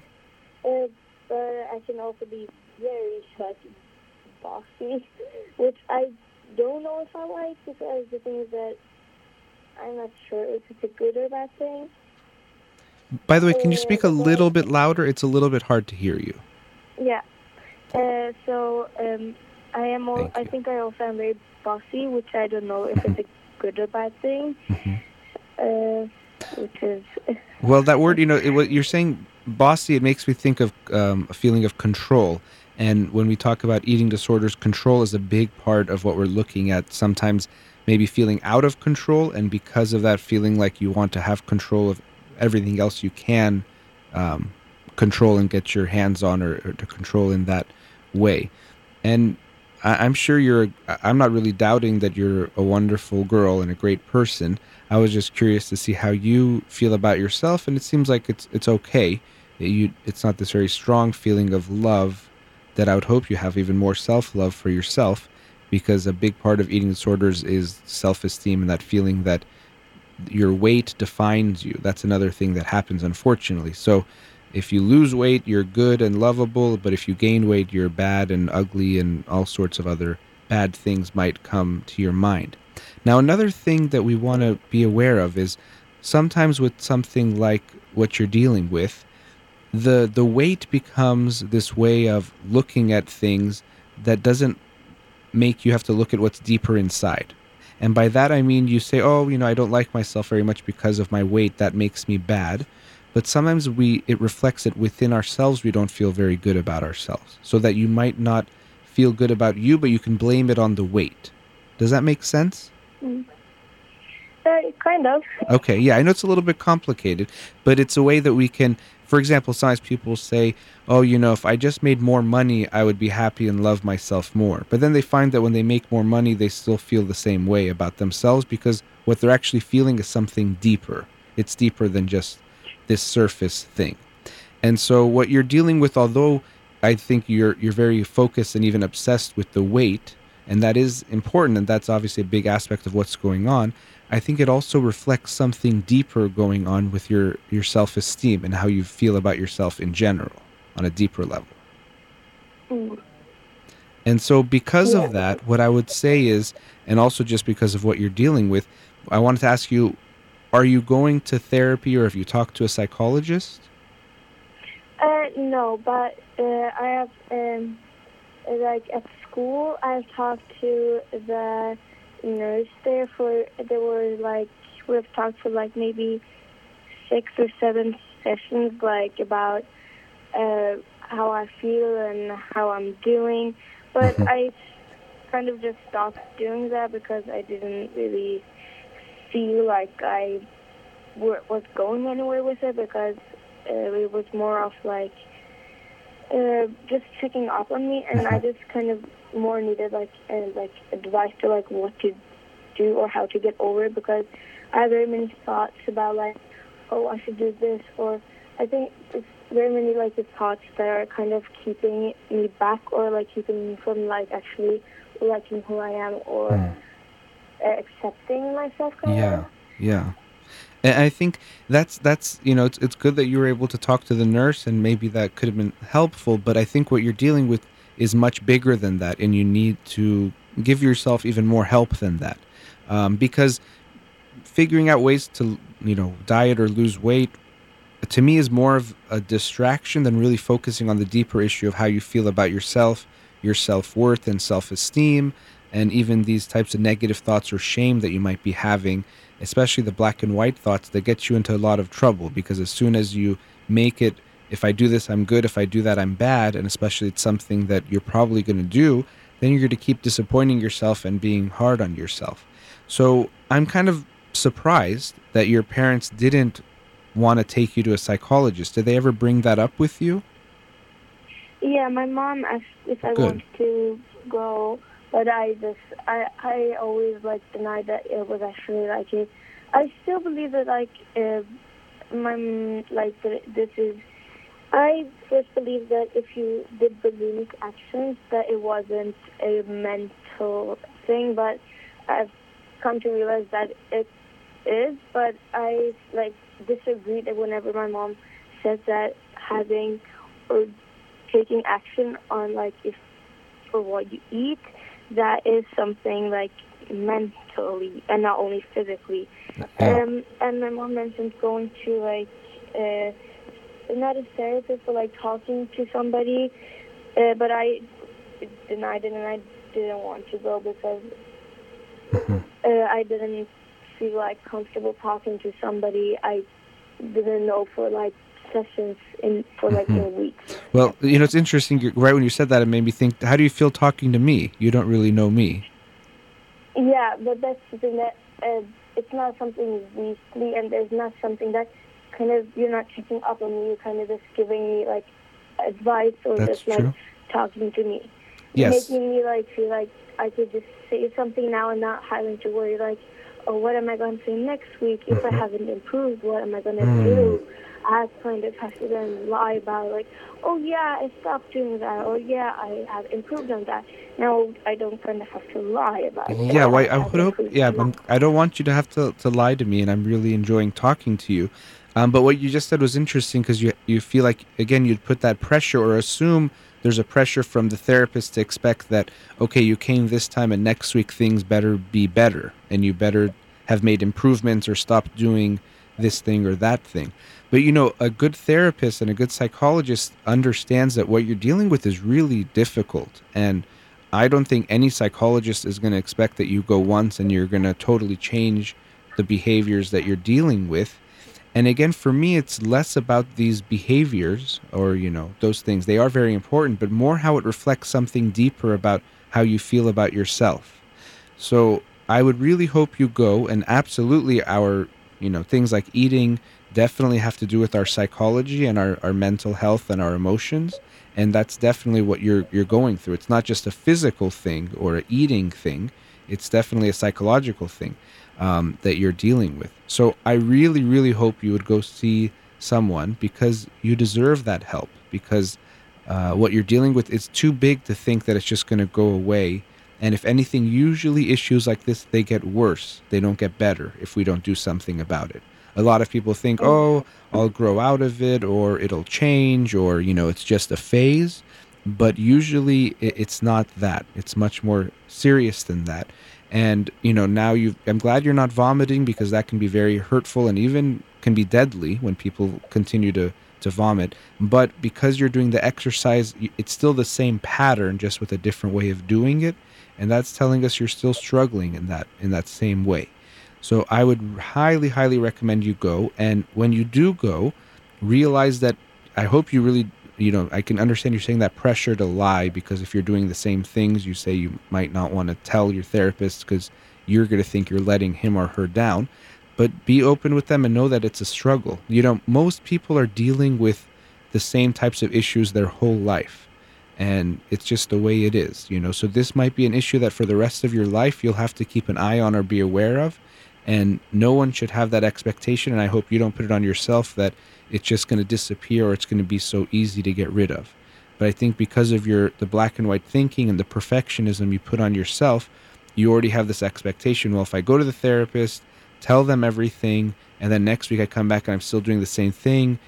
uh, but I can also be very like bossy, which I don't know if I like because the thing is that I'm not sure if it's a good or bad thing. By the way, can you speak a little bit louder? It's a little bit hard to hear you. Yeah. Uh, so um, I am. All, I think I also am very bossy, which I don't know if it's a good or bad thing. Mm-hmm. Uh, which is. Well, that word, you know, it, what you're saying, bossy, it makes me think of um, a feeling of control. And when we talk about eating disorders, control is a big part of what we're looking at. Sometimes maybe feeling out of control, and because of that, feeling like you want to have control of everything else you can um, control and get your hands on, or, or, to control in that way. And I, am sure you're. I'm not really doubting that you're a wonderful girl and a great person. I was just curious to see how you feel about yourself, and it seems like it's it's okay. You, it's not this very strong feeling of love that I would hope you have even more self love for yourself, because a big part of eating disorders is self esteem and that feeling that your weight defines you. That's another thing that happens, unfortunately. So, if you lose weight, you're good and lovable, but if you gain weight, you're bad and ugly, and all sorts of other bad things might come to your mind. Now, another thing that we want to be aware of is sometimes with something like what you're dealing with, the the weight becomes this way of looking at things that doesn't make you have to look at what's deeper inside. And by that I mean you say, "Oh, you know, I don't like myself very much because of my weight. That makes me bad." But sometimes we it reflects it within ourselves. We don't feel very good about ourselves, so that you might not feel good about you, but you can blame it on the weight. Does that make sense? Mm. Uh, kind of. Okay, yeah, I know it's a little bit complicated, but it's a way that we can, for example, sometimes people say, oh, you know, if I just made more money, I would be happy and love myself more. But then they find that when they make more money, they still feel the same way about themselves because what they're actually feeling is something deeper. It's deeper than just this surface thing. And so what you're dealing with, although I think you're you're very focused and even obsessed with the weight, and that is important and that's obviously a big aspect of what's going on i think it also reflects something deeper going on with your your self-esteem and how you feel about yourself in general on a deeper level mm. and so because yeah. of that what i would say is and also just because of what you're dealing with i wanted to ask you are you going to therapy or have you talked to a psychologist uh, no but uh, i have um, like at school, I've talked to the nurse there for there were like we've talked for like maybe six or seven sessions, like about uh, how I feel and how I'm doing. But mm-hmm. I kind of just stopped doing that because I didn't really feel like I was going anywhere with it because uh, it was more of like uh, just checking up on me, and I uh-huh. just kind of more needed like uh, like advice to like what to do or how to get over it because I have very many thoughts about like oh I should do this or I think it's very many like the thoughts that are kind of keeping me back or like keeping me from like actually liking who I am or mm. accepting myself. Yeah, of. yeah. And I think that's that's you know it's it's good that you were able to talk to the nurse and maybe that could have been helpful. But I think what you're dealing with is much bigger than that, and you need to give yourself even more help than that, um, because figuring out ways to you know diet or lose weight to me is more of a distraction than really focusing on the deeper issue of how you feel about yourself, your self worth and self esteem, and even these types of negative thoughts or shame that you might be having especially the black and white thoughts that get you into a lot of trouble because as soon as you make it if I do this I'm good if I do that I'm bad and especially it's something that you're probably going to do then you're going to keep disappointing yourself and being hard on yourself. So I'm kind of surprised that your parents didn't want to take you to a psychologist. Did they ever bring that up with you? Yeah, my mom asked if I wanted to go but I just I I always like denied that it was actually like it. I still believe that like uh, my like this is. I just believe that if you did bulimic actions, that it wasn't a mental thing, but I've come to realize that it is. But I like disagree that whenever my mom says that having or taking action on like if for what you eat that is something like mentally and not only physically. Um, and my mom mentioned going to like uh, not that a therapist, for like talking to somebody. Uh, but I denied it, and I didn't want to go because Mhm. uh, I didn't feel like comfortable talking to somebody I didn't know for like sessions in for like Mhm. a week. Well, you know, it's interesting. Right when you said that, it made me think. How do you feel talking to me? You don't really know me. Yeah, but that's the thing that uh, it's not something weekly, and there's not something that kind of you're not checking up on me. You're kind of just giving me like advice or That's just like true. talking to me. Yes. Making me like feel like I could just say something now and not having to worry like, oh, what am I going to say next week if I Mhm. haven't improved? What am I going to Mm. do? I kind of have to then lie about like, oh yeah, I stopped doing that, or yeah, I have improved on that. Now I don't kind of have to lie about it. Yeah, why I have would hope. Yeah, I'm, I don't want you to have to, to lie to me, and I'm really enjoying talking to you. Um, but what you just said was interesting because you you feel like again you'd put that pressure or assume there's a pressure from the therapist to expect that okay you came this time and next week things better be better and you better have made improvements or stopped doing this thing or that thing. But you know, a good therapist and a good psychologist understands that what you're dealing with is really difficult and I don't think any psychologist is going to expect that you go once and you're going to totally change the behaviors that you're dealing with. And again, for me, it's less about these behaviors or, you know, those things. They are very important, but more how it reflects something deeper about how you feel about yourself. So I would really hope you go, and absolutely our, you know, things like eating definitely have to do with our psychology and our, our mental health and our emotions and that's definitely what you're you're going through. It's not just a physical thing or a eating thing; it's definitely a psychological thing um, that you're dealing with. So I really, really hope you would go see someone because you deserve that help. Because uh, what you're dealing with is too big to think that it's just going to go away. And if anything, usually issues like this they get worse. They don't get better if we don't do something about it. A lot of people think, oh, I'll grow out of it, or it'll change, or, you know, it's just a phase. But usually it's not that. It's much more serious than that. And, you know, now you I'm glad you're not vomiting because that can be very hurtful and even can be deadly when people continue to, to vomit. But because you're doing the exercise, it's still the same pattern, just with a different way of doing it. And that's telling us you're still struggling in that in that same way. So I would highly, highly recommend you go. And when you do go, realize that I hope you really, you know, I can understand you're saying that pressure to lie because if you're doing the same things, you say you might not want to tell your therapist because you're going to think you're letting him or her down. But be open with them and know that it's a struggle. You know, most people are dealing with the same types of issues their whole life and it's just the way it is you know so this might be an issue that for the rest of your life you'll have to keep an eye on or be aware of and no one should have that expectation and i hope you don't put it on yourself that it's just going to disappear or it's going to be so easy to get rid of but i think because of your the black and white thinking and the perfectionism you put on yourself you already have this expectation well if i go to the therapist tell them everything and then next week i come back and i'm still doing the same thing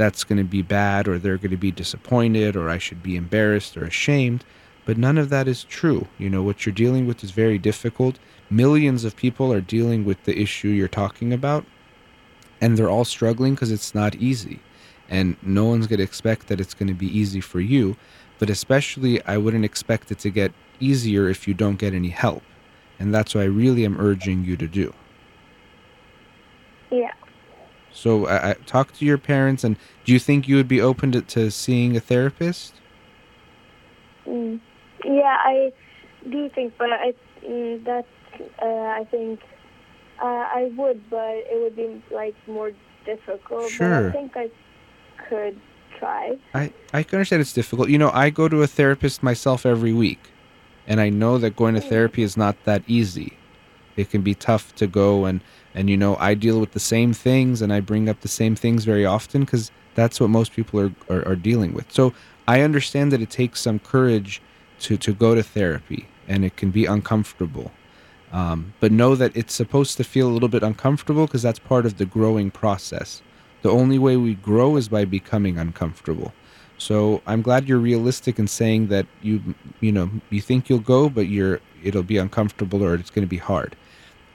that's going to be bad or they're going to be disappointed or I should be embarrassed or ashamed. But none of that is true. You know, what you're dealing with is very difficult. Millions of people are dealing with the issue you're talking about, and they're all struggling because it's not easy. And no one's going to expect that it's going to be easy for you. But especially, I wouldn't expect it to get easier if you don't get any help. And that's what I really am urging you to do. Yeah. So I, I talk to your parents, and do you think you would be open to, to seeing a therapist? Mm. Yeah, I do think, but I mm, that uh, I think uh, I would, but it would be like more difficult. But I think I could try. I, I can understand it's difficult. You know, I go to a therapist myself every week, and I know that going to therapy is not that easy. It can be tough to go, and, and you know, I deal with the same things, and I bring up the same things very often because that's what most people are, are, are dealing with. So I understand that it takes some courage to, to go to therapy, and it can be uncomfortable. Um, but know that it's supposed to feel a little bit uncomfortable because that's part of the growing process. The only way we grow is by becoming uncomfortable. So I'm glad you're realistic in saying that you you know you think you'll go, but you're it'll be uncomfortable or it's going to be hard.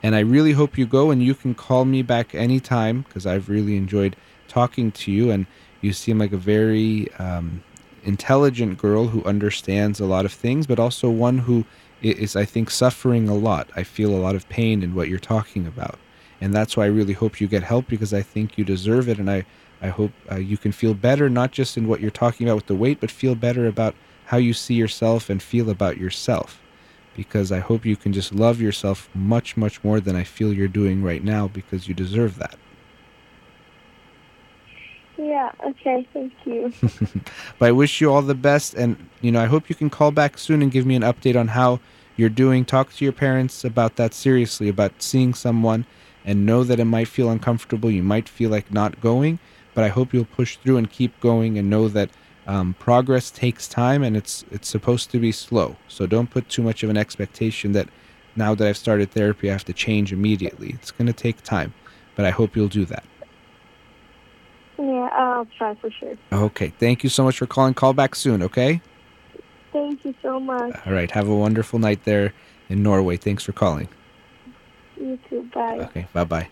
And I really hope you go, and you can call me back anytime because I've really enjoyed talking to you, and you seem like a very um, intelligent girl who understands a lot of things, but also one who is, I think, suffering a lot. I feel a lot of pain in what you're talking about. And that's why I really hope you get help because I think you deserve it. And I, I hope uh, you can feel better, not just in what you're talking about with the weight, but feel better about how you see yourself and feel about yourself. Because I hope you can just love yourself much, much more than I feel you're doing right now because you deserve that. Yeah, okay, thank you. but I wish you all the best and you know, I hope you can call back soon and give me an update on how you're doing. Talk to your parents about that seriously, about seeing someone and know that it might feel uncomfortable. You might feel like not going, but I hope you'll push through and keep going and know that um, progress takes time and it's it's supposed to be slow. So don't put too much of an expectation that now that I've started therapy, I have to change immediately. It's going to take time, but I hope you'll do that. Yeah, I'll try for sure. Okay. Thank you so much for calling. Call back soon, okay? Thank you so much. All right. Have a wonderful night there in Norway. Thanks for calling. You too. Bye. Okay. Bye bye.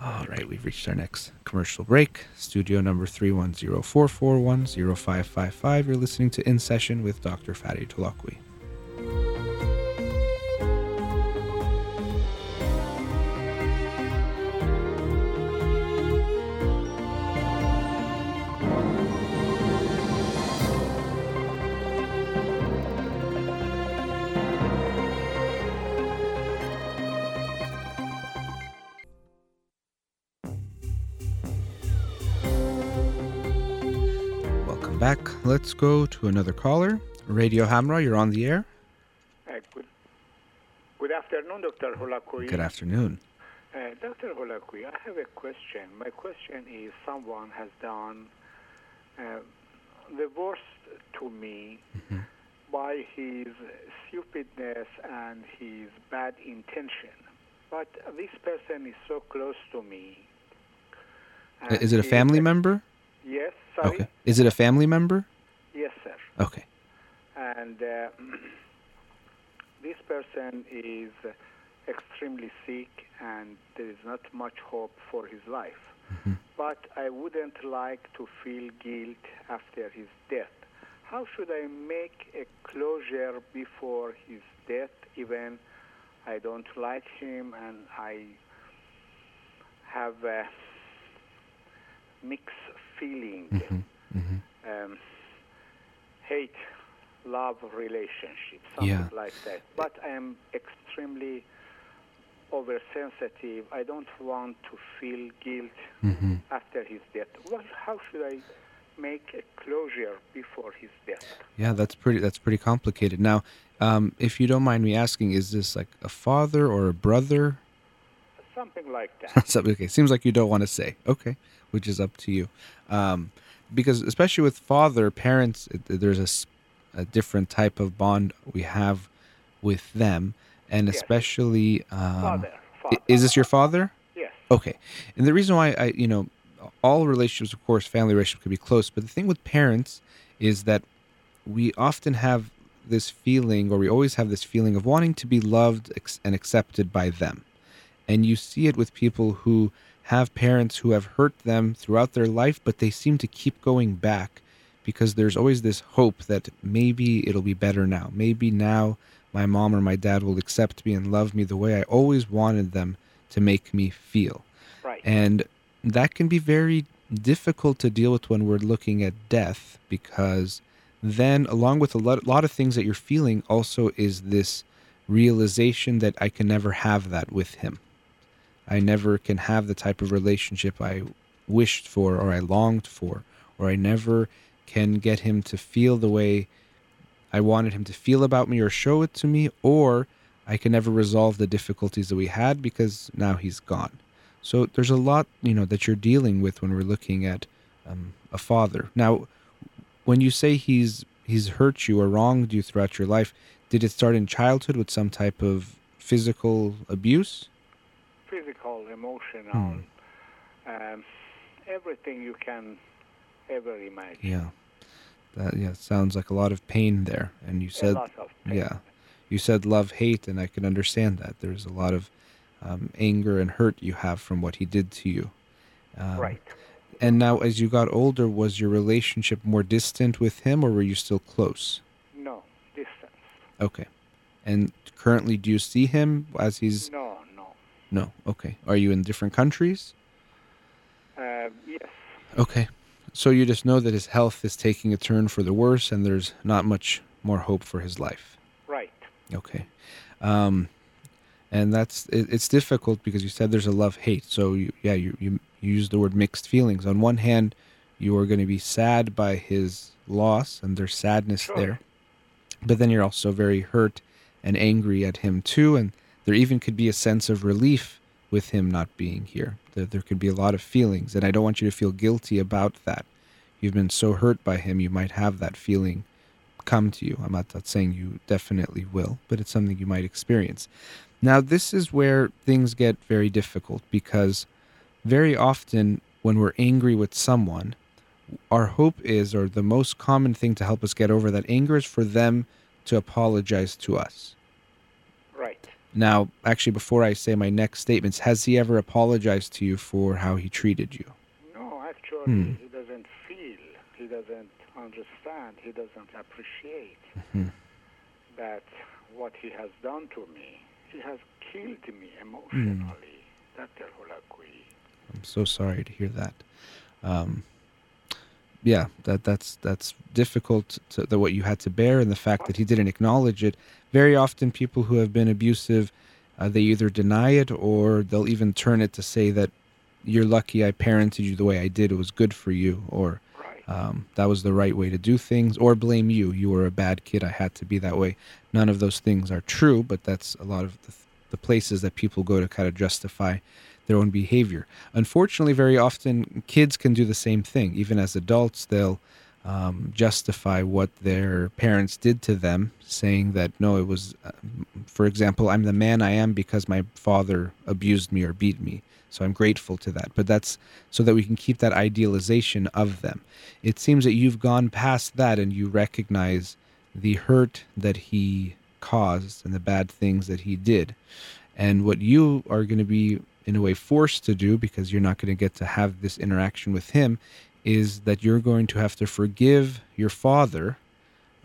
All right. We've reached our next commercial break. Studio number 310-441-0555. You're listening to In Session with Dr. Fatty Holakouee. Back. Let's go to another caller. Radio Hamra, you're on the air. Uh, good, good afternoon, Dr. Holakouee. Good afternoon. Uh, Dr. Holakouee, I have a question. My question is someone has done uh, the worst to me mm-hmm. by his stupidness and his bad intention. But this person is so close to me. Is it a family member? Yes. Sorry? Okay. Is it a family member? Yes, sir. Okay. And uh, this person is extremely sick and there is not much hope for his life. Mm-hmm. But I wouldn't like to feel guilt after his death. How should I make a closure before his death, even I don't like him and I have a mixed feeling, mm-hmm. Mm-hmm. Um, hate, love relationship, something yeah. like that. But I am extremely oversensitive. I don't want to feel guilt mm-hmm. after his death. How should I make a closure before his death? Yeah, that's pretty. That's pretty complicated. Now, um, if you don't mind me asking, is this like a father or a brother? Something like that. okay, seems like you don't want to say. Okay, which is up to you. Um, because especially with father parents, there's a, a, different type of bond we have with them, and especially um, father, father. is this your father? Yes. Okay, and the reason why I, you know, all relationships, of course, family relationships could be close, but the thing with parents is that we often have this feeling, or we always have this feeling of wanting to be loved and accepted by them, and you see it with people who have parents who have hurt them throughout their life, but they seem to keep going back because there's always this hope that maybe it'll be better now. Maybe now my mom or my dad will accept me and love me the way I always wanted them to make me feel. Right. And that can be very difficult to deal with when we're looking at death because then along with a lot, lot of things that you're feeling also is this realization that I can never have that with him. I never can have the type of relationship I wished for or I longed for, or I never can get him to feel the way I wanted him to feel about me or show it to me, or I can never resolve the difficulties that we had because now he's gone. So there's a lot, you know, that you're dealing with when we're looking at um, a father. Now, when you say he's he's hurt you or wronged you throughout your life, did it start in childhood with some type of physical abuse? Physical, emotional, mm. um, everything you can ever imagine. Yeah, that yeah sounds like a lot of pain there. And you said yeah, you said love hate, and I can understand that. There's a lot of um, anger and hurt you have from what he did to you. Um, right. And now, as you got older, was your relationship more distant with him, or were you still close? No, distance. Okay. And currently, do you see him as he's? No, no. Okay. Are you in different countries? Uh, yes. Okay. So you just know that his health is taking a turn for the worse, and there's not much more hope for his life. Right. Okay. Um, and that's it, it's difficult because you said there's a love hate. So you, yeah, you, you you use the word mixed feelings. On one hand, you are going to be sad by his loss, and there's sadness Sure. there, but then you're also very hurt and angry at him too, and there even could be a sense of relief with him not being here. There, there could be a lot of feelings, and I don't want you to feel guilty about that. You've been so hurt by him, you might have that feeling come to you. I'm not, not saying you definitely will, but it's something you might experience. Now, this is where things get very difficult because very often when we're angry with someone, our hope is, or the most common thing to help us get over that anger is for them to apologize to us. Right. Now, actually, before I say my next statements, has he ever apologized to you for how he treated you? No, actually, Hmm. he doesn't feel. He doesn't understand. He doesn't appreciate Mhm. that what he has done to me. He has killed me emotionally. Dr. Holakouee. I'm so sorry to hear that. Um, yeah, that that's that's difficult. To, what you had to bear, and the fact that he didn't acknowledge it. Very often, people who have been abusive, uh, they either deny it or they'll even turn it to say that you're lucky I parented you the way I did. It was good for you, or um, that was the right way to do things, or blame you. You were a bad kid. I had to be that way. None of those things are true, but that's a lot of the, the places that people go to kind of justify their own behavior. Unfortunately, very often kids can do the same thing. Even as adults, they'll um, justify what their parents did to them, saying that no, it was, uh, for example, I'm the man I am because my father abused me or beat me. So I'm grateful to that. But that's so that we can keep that idealization of them. It seems that you've gone past that and you recognize the hurt that he caused and the bad things that he did. And what you are going to be, in a way, forced to do because you're not going to get to have this interaction with him is that you're going to have to forgive your father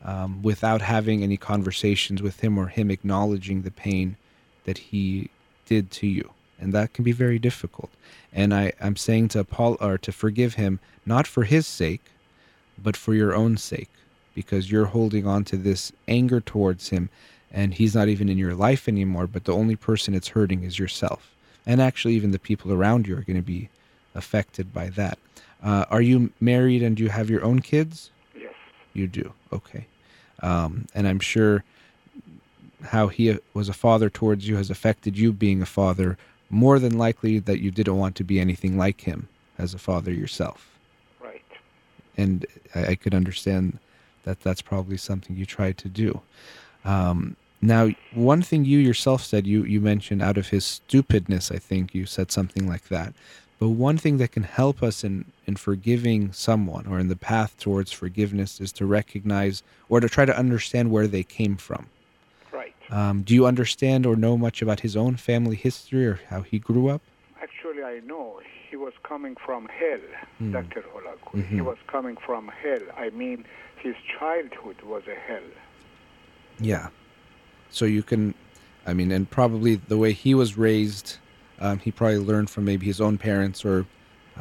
um, without having any conversations with him or him acknowledging the pain that he did to you. And that can be very difficult. And I, I'm saying to Paul or to forgive him, not for his sake, but for your own sake, because you're holding on to this anger towards him and he's not even in your life anymore, but the only person it's hurting is yourself. And actually, even the people around you are going to be affected by that. Uh, are you married and do you have your own kids? Yes. You do. Okay. Um, and I'm sure how he was a father towards you has affected you being a father more than likely that you didn't want to be anything like him as a father yourself. Right. And I, I could understand that that's probably something you tried to do. Um, now, one thing you yourself said, you, you mentioned out of his stupidness, I think you said something like that. But one thing that can help us in, in forgiving someone or in the path towards forgiveness is to recognize or to try to understand where they came from. Right. Um, do you understand or know much about his own family history or how he grew up? Actually, I know he was coming from hell, Hmm. Dr. Holakouee. He Mhm. was coming from hell. I mean, his childhood was a hell. Yeah. So you can, I mean, and probably the way he was raised, um, he probably learned from maybe his own parents or, um,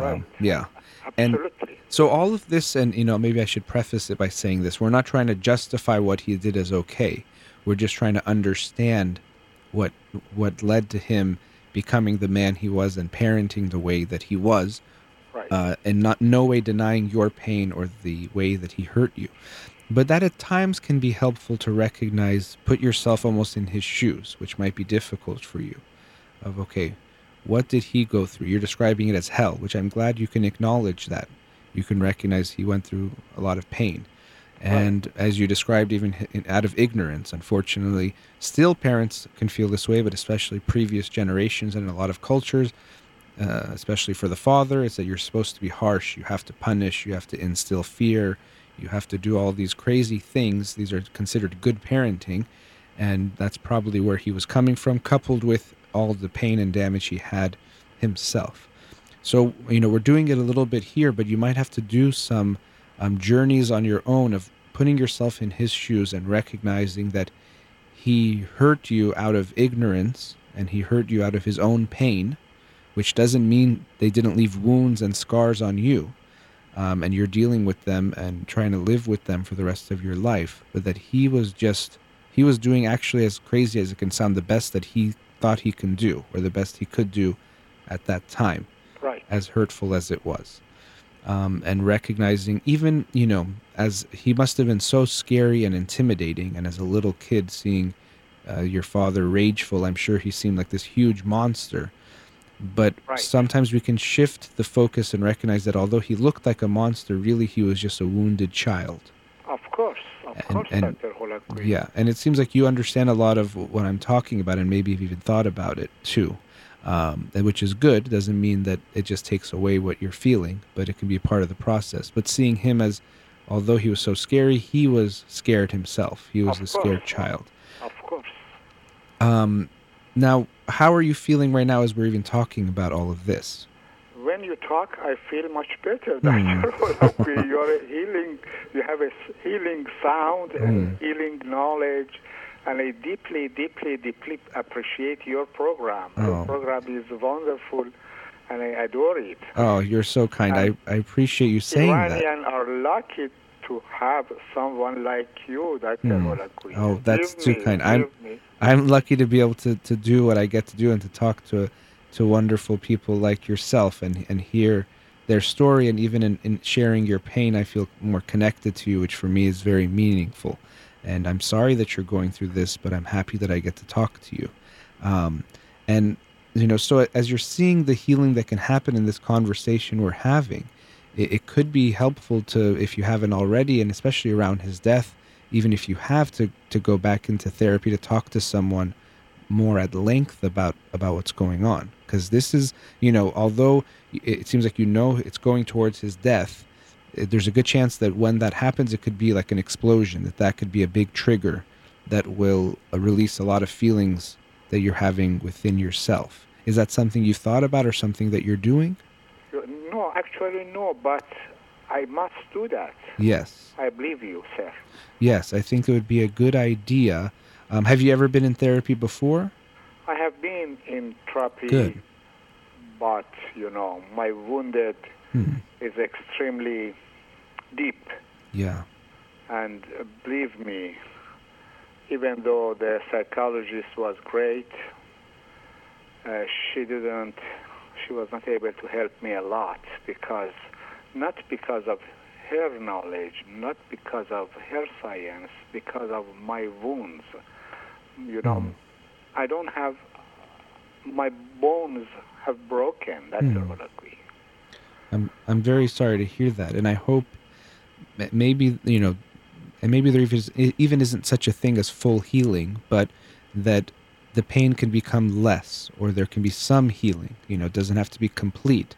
Right. yeah. And- So all of this, and you know, maybe I should preface it by saying this: we're not trying to justify what he did as okay. We're just trying to understand what what led to him becoming the man he was and parenting the way that he was, right. uh, and not no way denying your pain or the way that he hurt you. But that at times can be helpful to recognize, put yourself almost in his shoes, which might be difficult for you. Of okay, what did he go through? You're describing it as hell, which I'm glad you can acknowledge that. You can recognize he went through a lot of pain. And as you described, even out of ignorance, unfortunately, still parents can feel this way, but especially previous generations and in a lot of cultures, uh, especially for the father, is that you're supposed to be harsh. You have to punish. You have to instill fear. You have to do all these crazy things. These are considered good parenting. And that's probably where he was coming from, coupled with all the pain and damage he had himself. So, you know, we're doing it a little bit here, but you might have to do some um, journeys on your own of putting yourself in his shoes and recognizing that he hurt you out of ignorance and he hurt you out of his own pain, which doesn't mean they didn't leave wounds and scars on you. Um, and you're dealing with them and trying to live with them for the rest of your life, but that he was just, he was doing actually as crazy as it can sound, the best that he thought he can do, or the best he could do at that time Right. as hurtful as it was. Um, and recognizing, even, you know, as he must have been so scary and intimidating, and as a little kid seeing uh, your father rageful, I'm sure he seemed like this huge monster. But Right. sometimes we can shift the focus and recognize that although he looked like a monster, really he was just a wounded child. Of course. Of And- course, and- Dr. Yeah, and it seems like you understand a lot of what I'm talking about, and maybe you've even thought about it too, um, which is good. Doesn't mean that it just takes away what you're feeling, but it can be a part of the process. But seeing him as, although he was so scary, he was scared himself. He was Of a scared child. Of course. Um, now, how are you feeling right now as we're even talking about all of this? When you talk, I feel much better. Dr. You're healing, you have a healing sound and Hmm. healing knowledge. And I deeply, deeply, deeply appreciate your program. Oh. Your program is wonderful, and I adore it. Oh, you're so kind. I, I appreciate you saying that. Iranians are lucky to have someone like you, Dr. Hmm. Holakouee. Oh, that's Give too me, kind. I'm- me. I'm lucky to be able to, to do what I get to do and to talk to to wonderful people like yourself and and hear their story and even in, in sharing your pain I feel more connected to you which for me is very meaningful and I'm sorry that you're going through this but I'm happy that I get to talk to you um, and you know so as you're seeing the healing that can happen in this conversation we're having it, it could be helpful to if you haven't already and especially around his death even if you have to to go back into therapy to talk to someone more at length about about what's going on. Because this is you know although it seems like you know it's going towards his death there's a good chance that when that happens it could be like an explosion that that could be a big trigger that will uh, release a lot of feelings that you're having within yourself. Is that something you've thought about or something that you're doing No, actually, no, but I must do that. yes I believe you, sir. yes i think it would be a good idea um, have you ever been in therapy before I have been in therapy, Good. but, you know, my wounded hmm. is extremely deep. yeah And uh, believe me, even though the psychologist was great, uh, she didn't, she was not able to help me a lot because, not because of her knowledge, not because of her science, because of my wounds. You know, Mm. I don't have, my bones have broken. That's Mm. agree. I'm I'm very sorry to hear that, and I hope maybe you know, and maybe there even, even isn't such a thing as full healing, but that the pain can become less, or there can be some healing. You know, it doesn't have to be complete,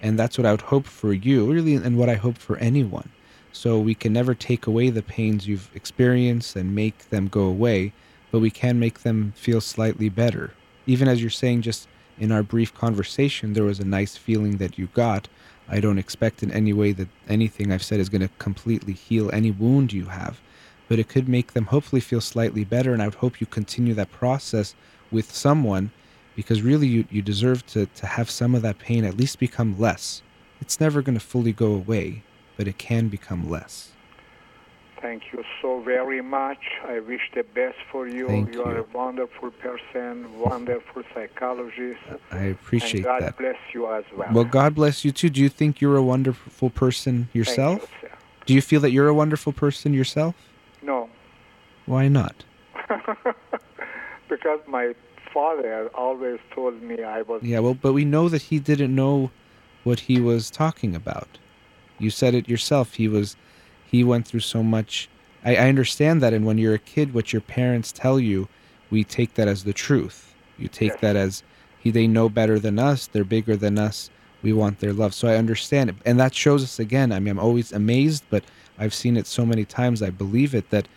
and that's what I would hope for you, really, and what I hope for anyone. So we can never take away the pains you've experienced and make them go away, but we can make them feel slightly better. Even as you're saying, just in our brief conversation, there was a nice feeling that you got. I don't expect in any way that anything I've said is going to completely heal any wound you have, but it could make them hopefully feel slightly better. And I would hope you continue that process with someone because really you, you deserve to, to have some of that pain at least become less. It's never going to fully go away, but it can become less. Thank you so very much. I wish the best for you. Thank you are you. a wonderful person, wonderful psychologist. I appreciate God that. bless you as well. Well, God bless you too. Do you think you're a wonderful person you, yourself? sir. Do you feel that you're a wonderful person yourself? No, Why not? because my father always told me I was. Yeah, well, but we know that he didn't know what he was talking about. You said it yourself. He was, he went through so much. I, I understand that, and when you're a kid, what your parents tell you, we take that as the truth. You take Yes. that as he. They know better than us. They're bigger than us. We want their love. So I understand it, and that shows us again. I mean, I'm always amazed, but I've seen it so many times. I believe it that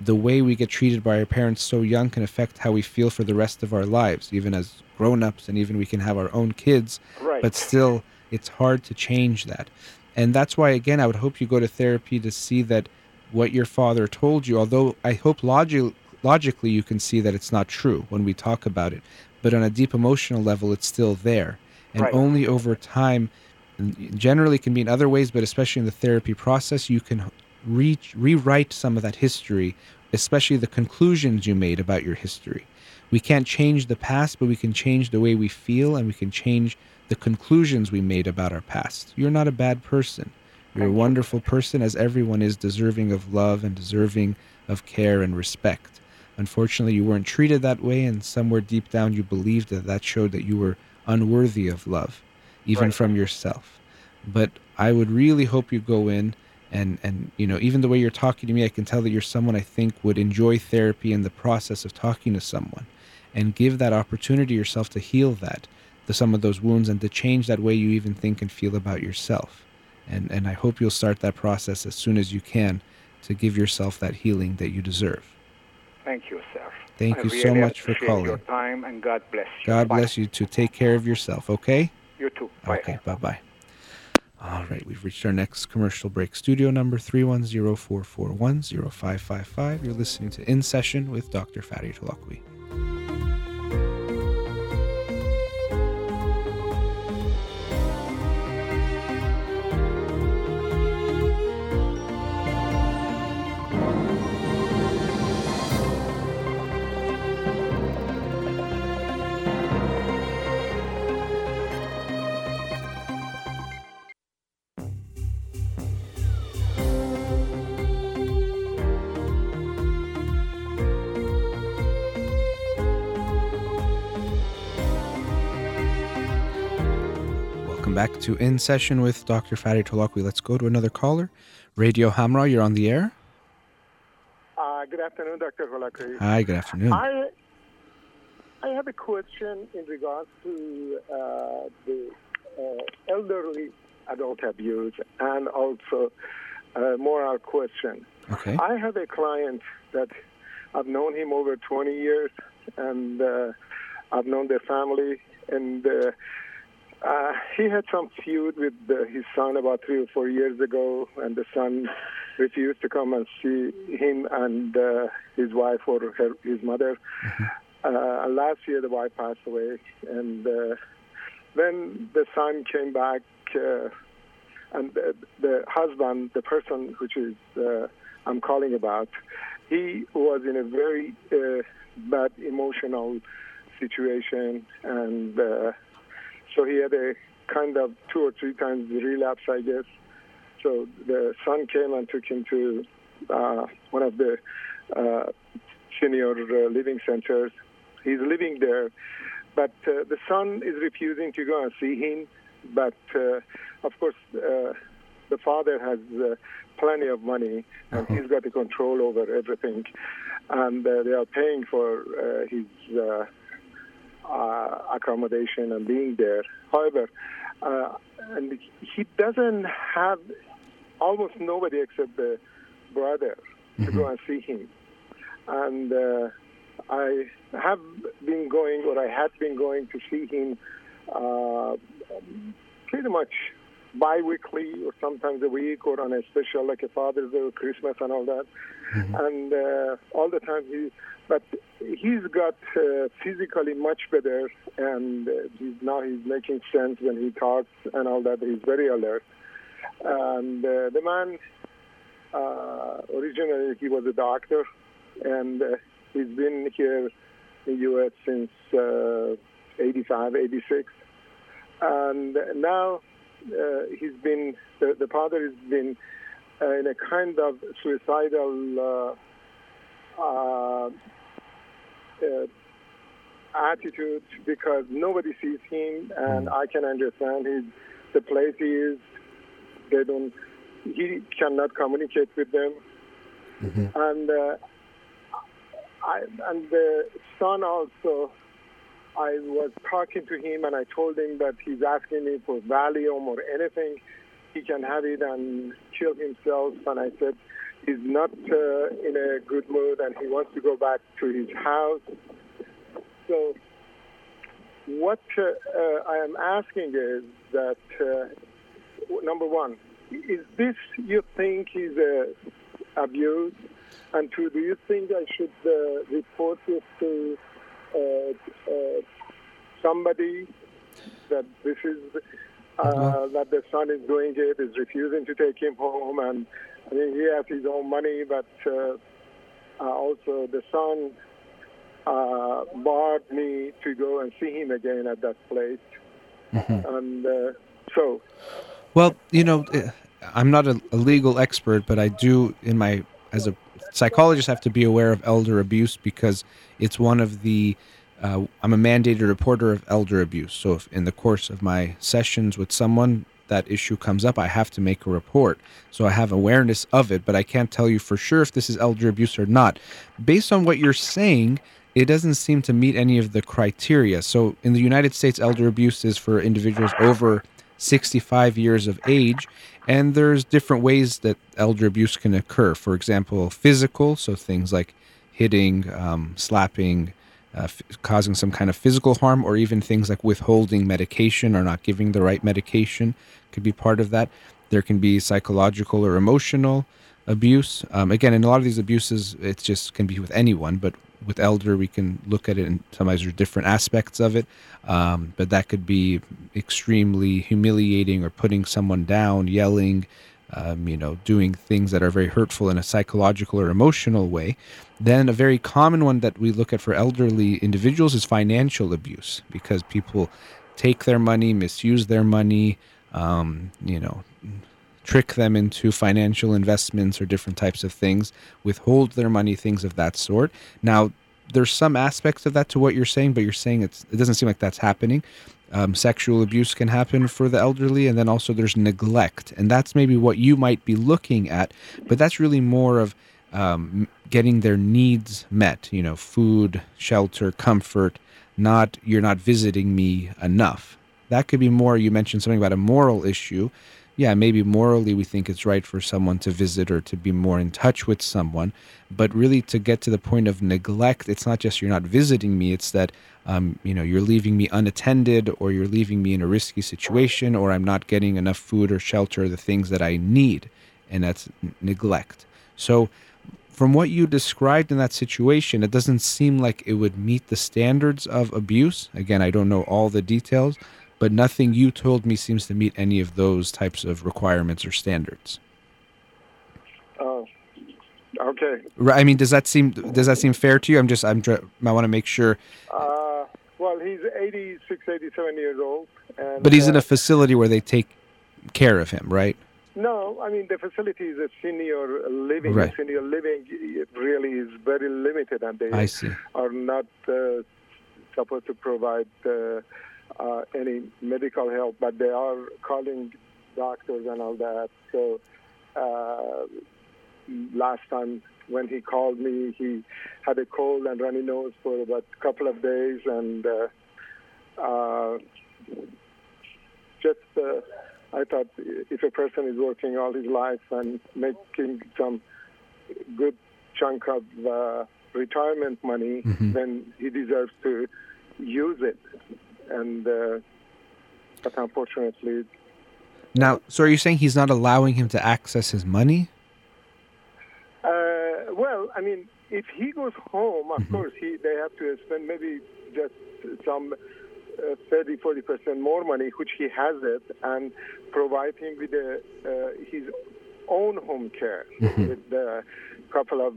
the way we get treated by our parents so young can affect how we feel for the rest of our lives, even as grown-ups, and even we can have our own kids. Right. But still, it's hard to change that, and that's why again I would hope you go to therapy to see that what your father told you. Although I hope logi- logically you can see that it's not true when we talk about it, but on a deep emotional level, it's still there, and Right. only over time generally it can be in other ways, but especially in the therapy process, you can reach, rewrite some of that history, especially the conclusions you made about your history. We can't change the past, but we can change the way we feel and we can change the conclusions we made about our past. You're not a bad person. You're a wonderful person, as everyone is deserving of love and deserving of care and respect. Unfortunately, you weren't treated that way, and somewhere deep down, you believed that that showed that you were unworthy of love, even Right. from yourself. But I would really hope you go in and and you know even the way you're talking to me i can tell that you're someone i think would enjoy therapy and the process of talking to someone and give that opportunity yourself to heal that the some of those wounds and to change that way you even think and feel about yourself and and i hope you'll start that process as soon as you can to give yourself that healing that you deserve Thank you, sir. Thank I you so much for appreciate Your calling. time and God bless you. god Bye. bless you to take care of yourself okay You too. Bye. Okay, bye bye. All right, we've reached our next commercial break. Studio number 310-441-0555. You're listening to In Session with Dr. Fadi Holakouee. Back to In Session with Dr. Fadi Holakouee. Let's go to another caller. Radio Hamra, you're on the air. Uh, good afternoon, Dr. Holakouee. Hi, good afternoon. I I have a question in regards to uh, the uh, elderly adult abuse and also a moral question. Okay. I have a client that I've known him over 20 years, and uh, I've known their family, and uh, he had some feud with uh, his son about three or four years ago, and the son refused to come and see him and uh, his wife or her, his mother. Uh, and last year, the wife passed away, and uh, then the son came back, uh, and the, the husband, the person which is uh, I'm calling about, he was in a very uh, bad emotional situation, and uh, so he had a kind of two or three times relapse, I guess. So the son came and took him to uh, one of the uh, senior uh, living centers. He's living there, but uh, the son is refusing to go and see him. But uh, of course, uh, the father has uh, plenty of money, and he's got the control over everything, and uh, they are paying for uh, his. Uh, accommodation and being there. However, uh, and he doesn't have almost nobody except the brother to go and see him. And uh, I have been going, or I had been going to see him uh, pretty much bi-weekly or sometimes a week or on a special like a Father's Day or Christmas and all that. And uh, all the time he, but he's got uh, physically much better and uh, he's, now he's making sense when he talks and all that. He's very alert. And uh, the man, uh, originally he was a doctor and uh, he's been here in U.S. since uh, 85, 86. And now he's been, the, the father has been uh, in a kind of suicidal uh, uh, uh, attitude because nobody sees him, and I can understand his the place he is. They don't. He cannot communicate with them, and uh, I and the son also. I was talking to him and I told him that he's asking me for Valium or anything he can have it and kill himself. And I said, he's not uh, in a good mood and he wants to go back to his house. So, what uh, uh, I am asking is that uh, number one, is this you think is a abuse? And two, do you think I should uh, report this to uh, uh, somebody that this is uh, that the son is doing it, is refusing to take him home, and I mean he has his own money, but uh, uh, also the son uh, barred me to go and see him again at that place, and uh, so. Well, you know, eh, I'm not a, a legal expert, but I do, in my as a psychologist, have to be aware of elder abuse because it's one of the. Uh, I'm a mandated reporter of elder abuse. So, if in the course of my sessions with someone that issue comes up, I have to make a report. So I have awareness of it, but I can't tell you for sure if this is elder abuse or not. Based on what you're saying, it doesn't seem to meet any of the criteria. So in the United States, elder abuse is for individuals over 65 years of age, and there's different ways that elder abuse can occur. For example, physical, so things like hitting, um, slapping, uh, f- causing some kind of physical harm, or even things like withholding medication or not giving the right medication could be part of that. There can be psychological or emotional abuse. Um, again, in a lot of these abuses, it just can be with anyone, but with elder, we can look at it, and sometimes there's different aspects of it. Um, but that could be extremely humiliating or putting someone down, yelling, um, you know, doing things that are very hurtful in a psychological or emotional way. Then a very common one that we look at for elderly individuals is financial abuse because people take their money, misuse their money, um, you know, trick them into financial investments or different types of things, withhold their money, things of that sort. Now, there's some aspects of that to what you're saying, but you're saying it doesn't seem like that's happening. Um, sexual abuse can happen for the elderly, and then also there's neglect, and that's maybe what you might be looking at, but that's really more of um, getting their needs met. You know, food, shelter, comfort. Not you're not visiting me enough. That could be more. You mentioned something about a moral issue. Yeah, maybe morally we think it's right for someone to visit or to be more in touch with someone, but really to get to the point of neglect, it's not just you're not visiting me; it's that um, you know you're leaving me unattended, or you're leaving me in a risky situation, or I'm not getting enough food or shelter, the things that I need, and that's neglect. So from what you described in that situation, it doesn't seem like it would meet the standards of abuse. Again, I don't know all the details, but nothing you told me seems to meet any of those types of requirements or standards. uh, okay. I mean, does that seem does that seem fair to you? I'm just I'm I want to make sure. Uh, well, he's 86, 87 years old, and But he's in uh, a facility where they take care of him, right? No, I mean the facility is a senior living. Right. Senior living really is very limited, and they I see. are not uh, supposed to provide uh, uh, any medical help, but they are calling doctors and all that. So uh, last time when he called me, he had a cold and runny nose for about a couple of days, and uh, uh, just uh, I thought if a person is working all his life and making some good chunk of uh, retirement money, Mhm. then he deserves to use it. And uh, but unfortunately, Now, so are you saying he's not allowing him to access his money? uh, well, I mean, if he goes home, of Mhm. course, he they have to spend maybe just some. Uh, 30 40 percent more money, which he has it, and provide him with a, uh, his own home care Mhm. with a couple of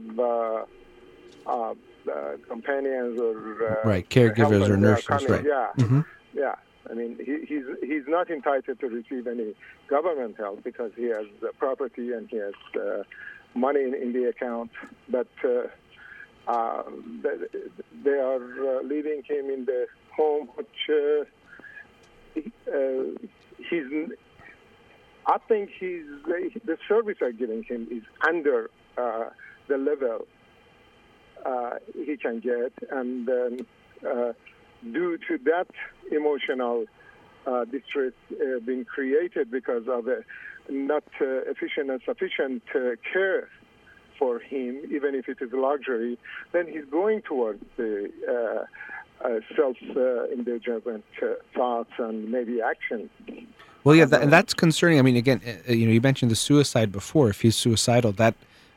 uh, companions or uh, Right, caregivers or nurses, coming. right. Yeah, hmm yeah. I mean, he, he's he's not entitled to receive any government help because he has property and he has uh, money in, in the account, but. Uh, uh, they, are uh, leaving him in the home, which uh, he- uh, he's. I think he's the service they're giving him is under uh, the level uh, he can get, and um, uh, due to that emotional uh, distress uh, being created because of uh, not uh, efficient and sufficient care for him, even if it is luxury, then he's going towards the self-indulgent thoughts and maybe action. Well, yeah, that, and that's concerning. I mean, again, you know, you mentioned the suicide before. If he's suicidal, that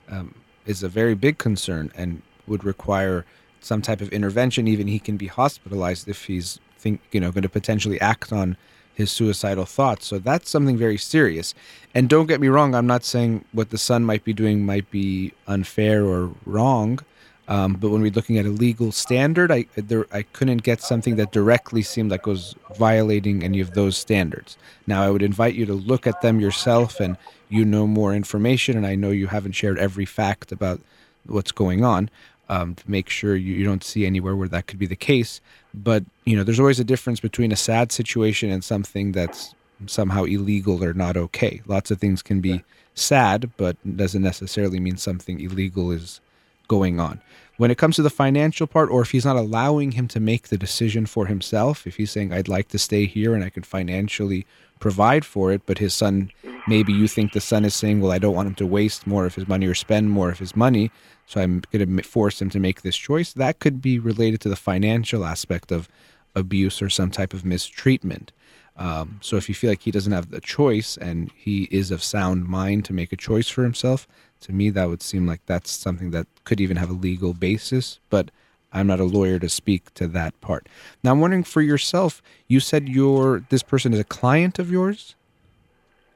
um, is a very big concern and would require some type of intervention. Even he can be hospitalized if he's think you know going to potentially act on his suicidal thoughts. So that's something very serious. And don't get me wrong, I'm not saying what the son might be doing might be unfair or wrong. Um, but when we're looking at a legal standard, I there, I couldn't get something that directly seemed like was violating any of those standards. Now, I would invite you to look at them yourself, and you know more information. And I know you haven't shared every fact about what's going on um, to make sure you, you don't see anywhere where that could be the case. But you know, there's always a difference between a sad situation and something that's somehow illegal or not okay. Lots of things can be sad, but doesn't necessarily mean something illegal is going on. When it comes to the financial part, or if he's not allowing him to make the decision for himself, if he's saying, I'd like to stay here and I can financially provide for it, but his son, maybe you think the son is saying, Well, I don't want him to waste more of his money or spend more of his money, so I'm going to force him to make this choice, that could be related to the financial aspect of abuse or some type of mistreatment. Um, so if you feel like he doesn't have the choice and he is of sound mind to make a choice for himself, to me that would seem like that's something that could even have a legal basis. But I'm not a lawyer to speak to that part. Now I'm wondering for yourself. You said your this person is a client of yours.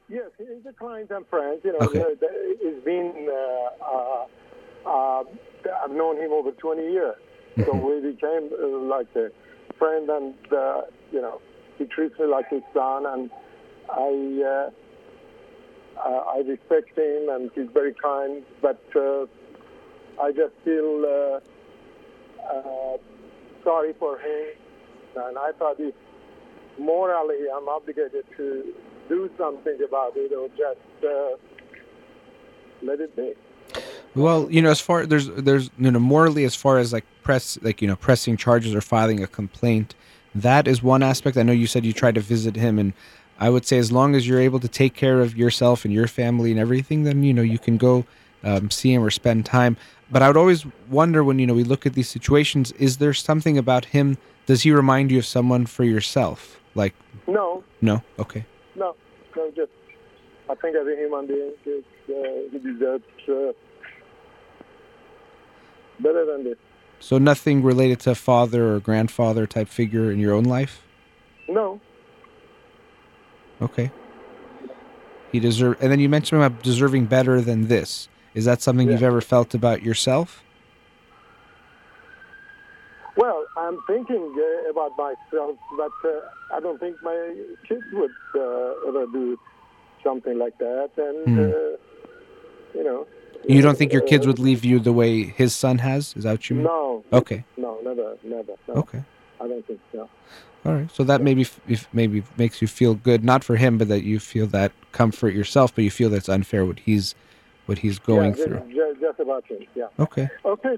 Yes, he's a client and friend. You know, Okay. it's been. Uh, uh, uh, I've known him over 20 years, so we became uh, like a friend, and uh, you know, he treats me like his son, and I. I respect him, and he's very kind. But uh, I just feel uh, uh, sorry for him, and I thought if morally I'm obligated to do something about it, or just uh, let it be. Well, you know, as far there's there's you know morally as far as like press like you know pressing charges or filing a complaint, that is one aspect. I know you said you tried to visit him, and I would say as long as you're able to take care of yourself and your family and everything, then you know you can go um, see him or spend time. But I would always wonder when you know we look at these situations: is there something about him? Does he remind you of someone for yourself? Like No, no, okay, no, no. Just I think as a human being, uh, he deserves uh, better than this. so nothing related to father or grandfather type figure in your own life. No, Okay. He deserve, and then you mentioned about deserving better than this. Is that something Yeah. you've ever felt about yourself? Well, I'm thinking uh, about myself, but uh, I don't think my kids would uh, ever do something like that. And uh, you know, You don't think your kids uh, would leave you the way his son has? Is that what you mean? No, Okay. no, never, never. No, Okay. I don't think so. All right. So that maybe if maybe makes you feel good, not for him, but that you feel that comfort yourself, but you feel that's unfair what he's what he's going yeah, through. Just, just about him. Yeah. Okay. Okay.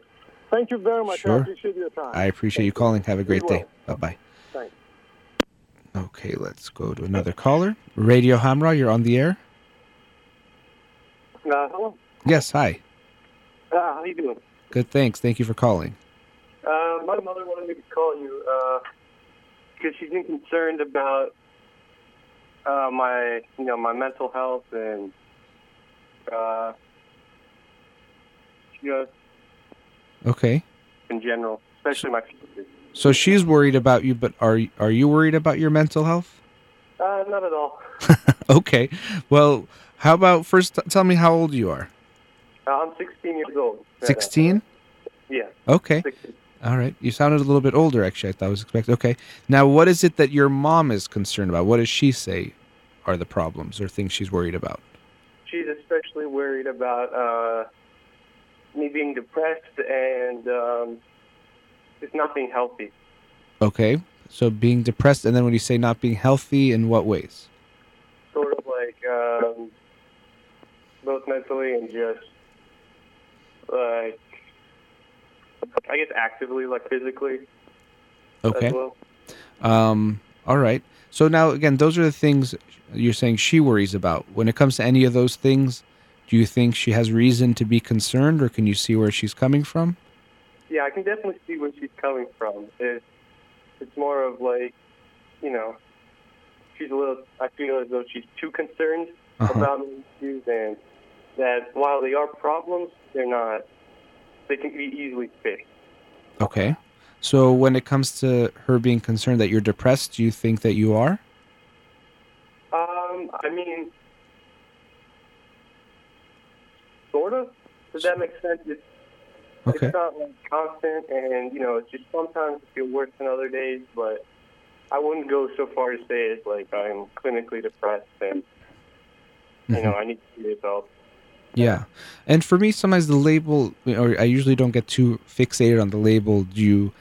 Thank you very much. Sure. I appreciate your time. I appreciate you calling. Have a great day. Bye bye. Thanks. Okay, let's go to another caller. Radio Hamra, you're on the air. Uh, hello. Yes. Hi. Uh, how you doing? Good. Thanks. Thank you for calling. Uh, my mother wanted me to call you because she's been concerned about uh, my, you know, my mental health and uh, just Okay. in general, especially my. So she's worried about you, but are are you worried about your mental health? Uh, not at all. Okay. Well, how about first tell me how old you are? Uh, I'm 16 years old. Uh, 16? yeah, Okay. 16. All right. You sounded a little bit older actually. I thought I was expecting. Okay. Now, what is it that your mom is concerned about? What does she say are the problems or things she's worried about? She's especially worried about uh, me being depressed and um, just not being healthy. Okay. So being depressed and then when you say not being healthy in what ways? sort of like um, both mentally and just like I guess actively, like physically Okay. well. Um, all right. So now again, those are the things you're saying she worries about. When it comes to any of those things, Do you think she has reason to be concerned, or can you see where she's coming from? Yeah, I can definitely see where she's coming from. It's it's more of like, you know, she's a little. I feel as though she's too concerned Uh-huh. about these issues, and that while they are problems, they're not. They can be easily fixed. Okay. So when it comes to her being concerned that you're depressed, do you think that you are? Um, I mean, sort of. Does that make sense? It's, Okay. it's not like constant, and you know, it's just sometimes it feel worse than other days. But I wouldn't go so far to say it's like I'm clinically depressed, and you mm-hmm. know, I need to see help. Yeah. And for me, sometimes the label, or I usually don't get too fixated on the label. Do you,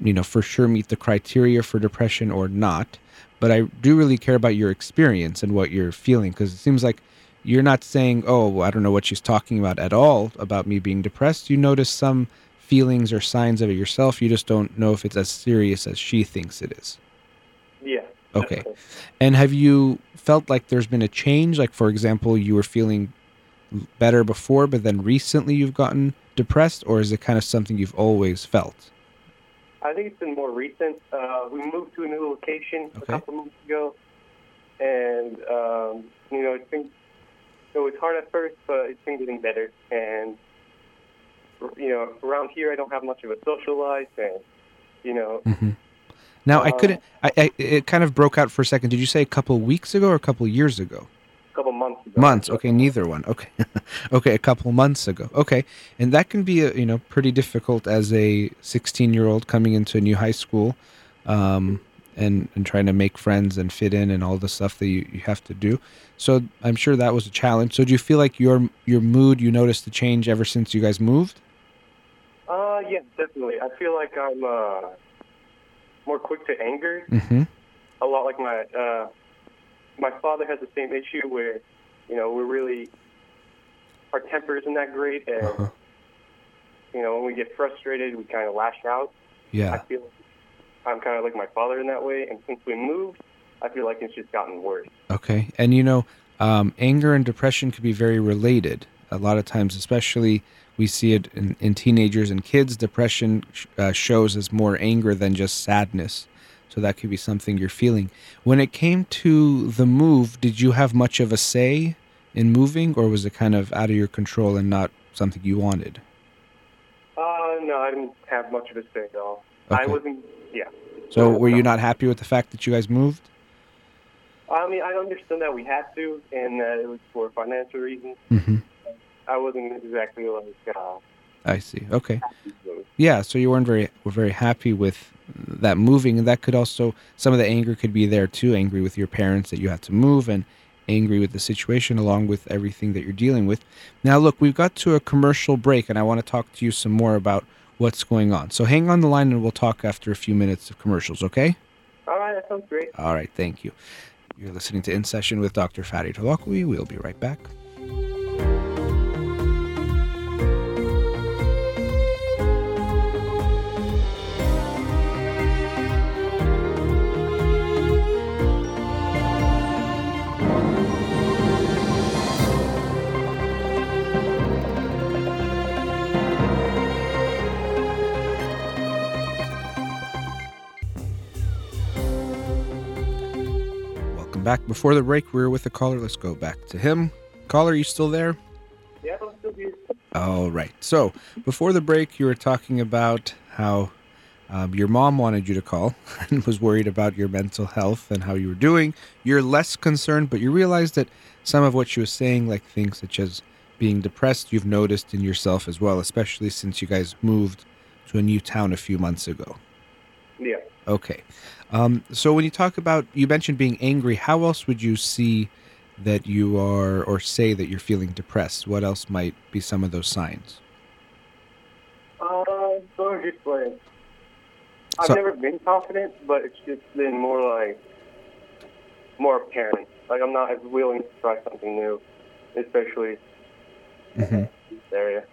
you know, for sure meet the criteria for depression or not? But I do really care about your experience and what you're feeling because it seems like you're not saying, oh, I don't know what she's talking about at all about me being depressed. You notice some feelings or signs of it yourself. You just don't know if it's as serious as she thinks it is. Yeah. Okay. definitely. And have you felt like there's been a change? Like, for example, you were feeling better before, but then recently you've gotten depressed, or is it kind of something you've always felt? I think it's been more recent. Uh, we moved to a new location a couple months ago, and um, you know, it's been it was hard at first, but it's been getting better. And you know, around here, I don't have much of a social life, and you know, Mm-hmm. Now, I Uh, couldn't. I, I it kind of broke out for a second. Did you say a couple weeks ago or a couple years ago? a couple months ago. Months. Okay, neither one. Okay, okay, a couple months ago. Okay, and that can be a, you know pretty difficult as a 16 year old coming into a new high school, um, and and trying to make friends and fit in and all the stuff that you, you have to do. So I'm sure that was a challenge. So do you feel like your your mood you noticed the change ever since you guys moved? Uh, yeah, definitely. I feel like I'm uh, more quick to anger. Mm-hmm. A lot like my uh, my father has the same issue where, you know, we're really our temper isn't that great, and Uh-huh. you know, when we get frustrated, we kind of lash out. Yeah. I feel like I'm kind of like my father in that way, and since we moved, I feel like it's just gotten worse. Okay. And you know, um, anger and depression could be very related. A lot of times, especially we see it in, in teenagers and kids, depression sh- uh, shows as more anger than just sadness. So that could be something you're feeling. When it came to the move, did you have much of a say in moving, or was it kind of out of your control and not something you wanted? Uh, no, I didn't have much of a say at all. I wasn't. Yeah. So were you not happy with the fact that you guys moved? I mean, I understood that we had to, and that it was for financial reasons. Mm-hmm. I wasn't exactly like. Uh, I see. Okay. yeah so you weren't very were very happy with that moving and that could also some of the anger could be there too angry with your parents that you had to move and angry with the situation along with everything that you're dealing with now look we've got to a commercial break and i want to talk to you some more about what's going on so hang on the line and we'll talk after a few minutes of commercials okay All right, that sounds great. all right thank you you're listening to in session with dr fatty Holakouee. we'll be right back back before the break we were with a caller let's go back to him caller you still there Yeah, I'm still here. All right. So before the break, you were talking about how um, your mom wanted you to call and was worried about your mental health and how you were doing. You're less concerned, but you realized that some of what she was saying, like things such as being depressed, you've noticed in yourself as well, especially since you guys moved to a new town a few months ago. Yeah. Okay. Um, so when you talk about, you mentioned being angry, how else would you see that you are, or say that you're feeling depressed? What else might be some of those signs? Uh, just like I've So- never been confident, but it's just been more like more apparent. Like I'm not as willing to try something new, especially hmm this area.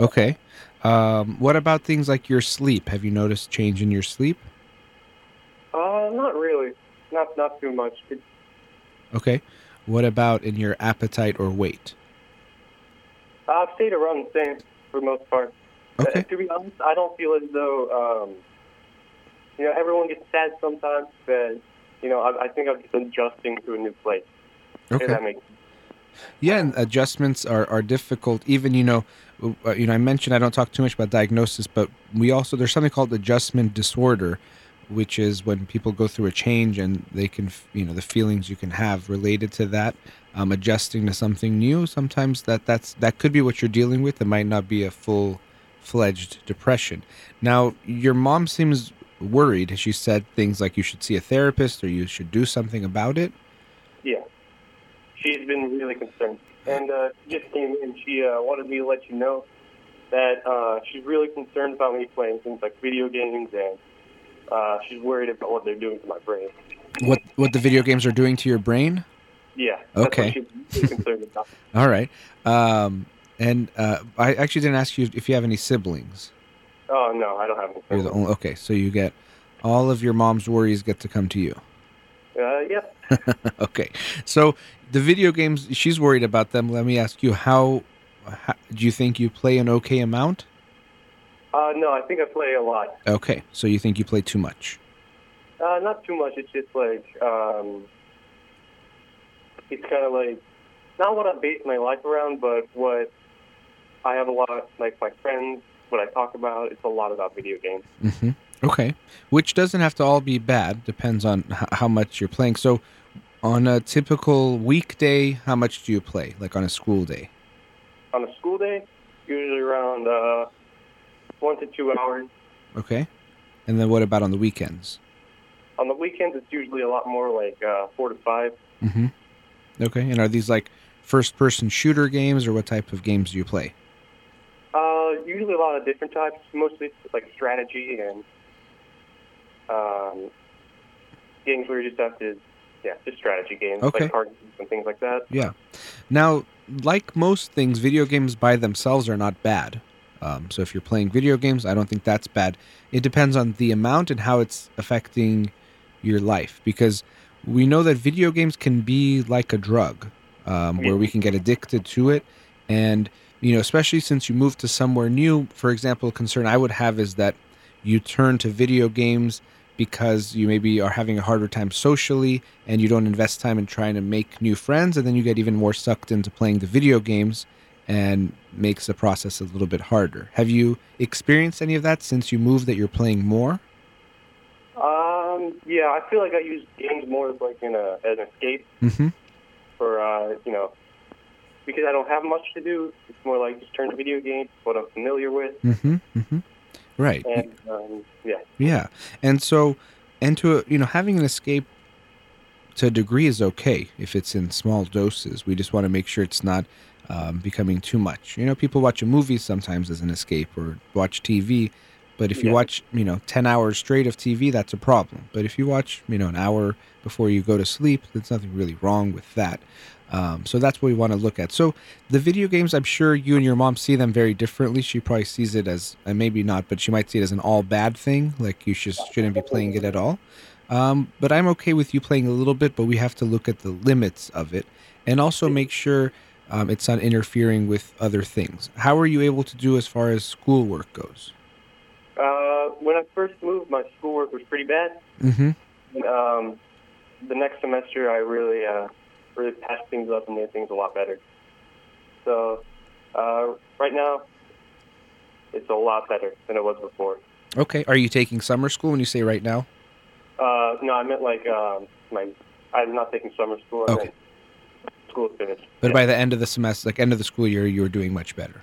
Okay. Um, what about things like your sleep? Have you noticed change in your sleep? Uh, not really. Not not too much. Okay. What about in your appetite or weight? I've stayed around the same for the most part. Okay. Uh, to be honest, I don't feel as though, um, you know, everyone gets sad sometimes, but, you know, I, I think I'm just adjusting to a new place. Okay. makes Yeah, and adjustments are, are difficult. Even you know, uh, you know, I mentioned I don't talk too much about diagnosis, but we also there's something called adjustment disorder, which is when people go through a change and they can, you know, the feelings you can have related to that, um, adjusting to something new. Sometimes that that's that could be what you're dealing with. It might not be a full fledged depression. Now, your mom seems worried. She said things like you should see a therapist or you should do something about it. Yeah. She's been really concerned. And uh, just came in. She uh, wanted me to let you know that uh, she's really concerned about me playing things like video games, and uh, she's worried about what they're doing to my brain. What what the video games are doing to your brain? Yeah. Okay. What she's really concerned about. All right. Um, and uh, I actually didn't ask you if you have any siblings. Oh, no, I don't have any. You're the only. Okay, so you get all of your mom's worries get to come to you. Uh, yeah. okay, so the video games she's worried about them. Let me ask you how, how do you think you play an okay amount? Uh, no, I think I play a lot. Okay, so you think you play too much? Uh, not too much. It's just like um, it's kind of like not what I base my life around, but what I have a lot like my friends. What I talk about. It's a lot about video games. hmm Okay, which doesn't have to all be bad. Depends on h- how much you're playing. So, on a typical weekday, how much do you play? Like on a school day? On a school day, usually around uh, one to two hours. Okay, and then what about on the weekends? On the weekends, it's usually a lot more like uh, four to five. Mm-hmm. Okay, and are these like first-person shooter games, or what type of games do you play? Uh, usually a lot of different types. Mostly like strategy and um, games where you just have to, yeah, just strategy games Okay. like card games and things like that. Yeah. Now, like most things, video games by themselves are not bad. Um, so if you're playing video games, I don't think that's bad. It depends on the amount and how it's affecting your life, because we know that video games can be like a drug, um, where we can get addicted to it, and you know, especially since you move to somewhere new. For example, a concern I would have is that you turn to video games because you maybe are having a harder time socially and you don't invest time in trying to make new friends and then you get even more sucked into playing the video games and makes the process a little bit harder. Have you experienced any of that since you moved that you're playing more? Um, yeah, I feel like I use games more as like in a as an escape Mm-hmm. for uh, you know, because I don't have much to do. It's more like just turn to video games, what I'm familiar with, Mm-hmm. Mm-hmm. Right. and um, yeah. Yeah. And so, and to, you know, having an escape to a degree is okay if it's in small doses. We just want to make sure it's not um, becoming too much. You know, people watch a movie sometimes as an escape or watch TV. But if you Yeah. watch, you know, 10 hours straight of TV, that's a problem. But if you watch, you know, an hour before you go to sleep, there's nothing really wrong with that. Um, so that's what we want to look at. So the video games, I'm sure you and your mom see them very differently. She probably sees it as, and maybe not, but she might see it as an all bad thing. Like you just shouldn't be playing it at all. Um, but I'm okay with you playing a little bit, but we have to look at the limits of it and also make sure um, it's not interfering with other things. How are you able to do as far as schoolwork goes? Uh, when I first moved, my schoolwork was pretty bad. Mm-hmm. Um, the next semester, I really, uh, really patched things up and made things a lot better. So, uh, right now, it's a lot better than it was before. Okay. Are you taking summer school when you say right now? Uh, no, I meant like um, my. I'm not taking summer school. I Okay. Finished. But Yeah, by the end of the semester, like end of the school year, you were doing much better.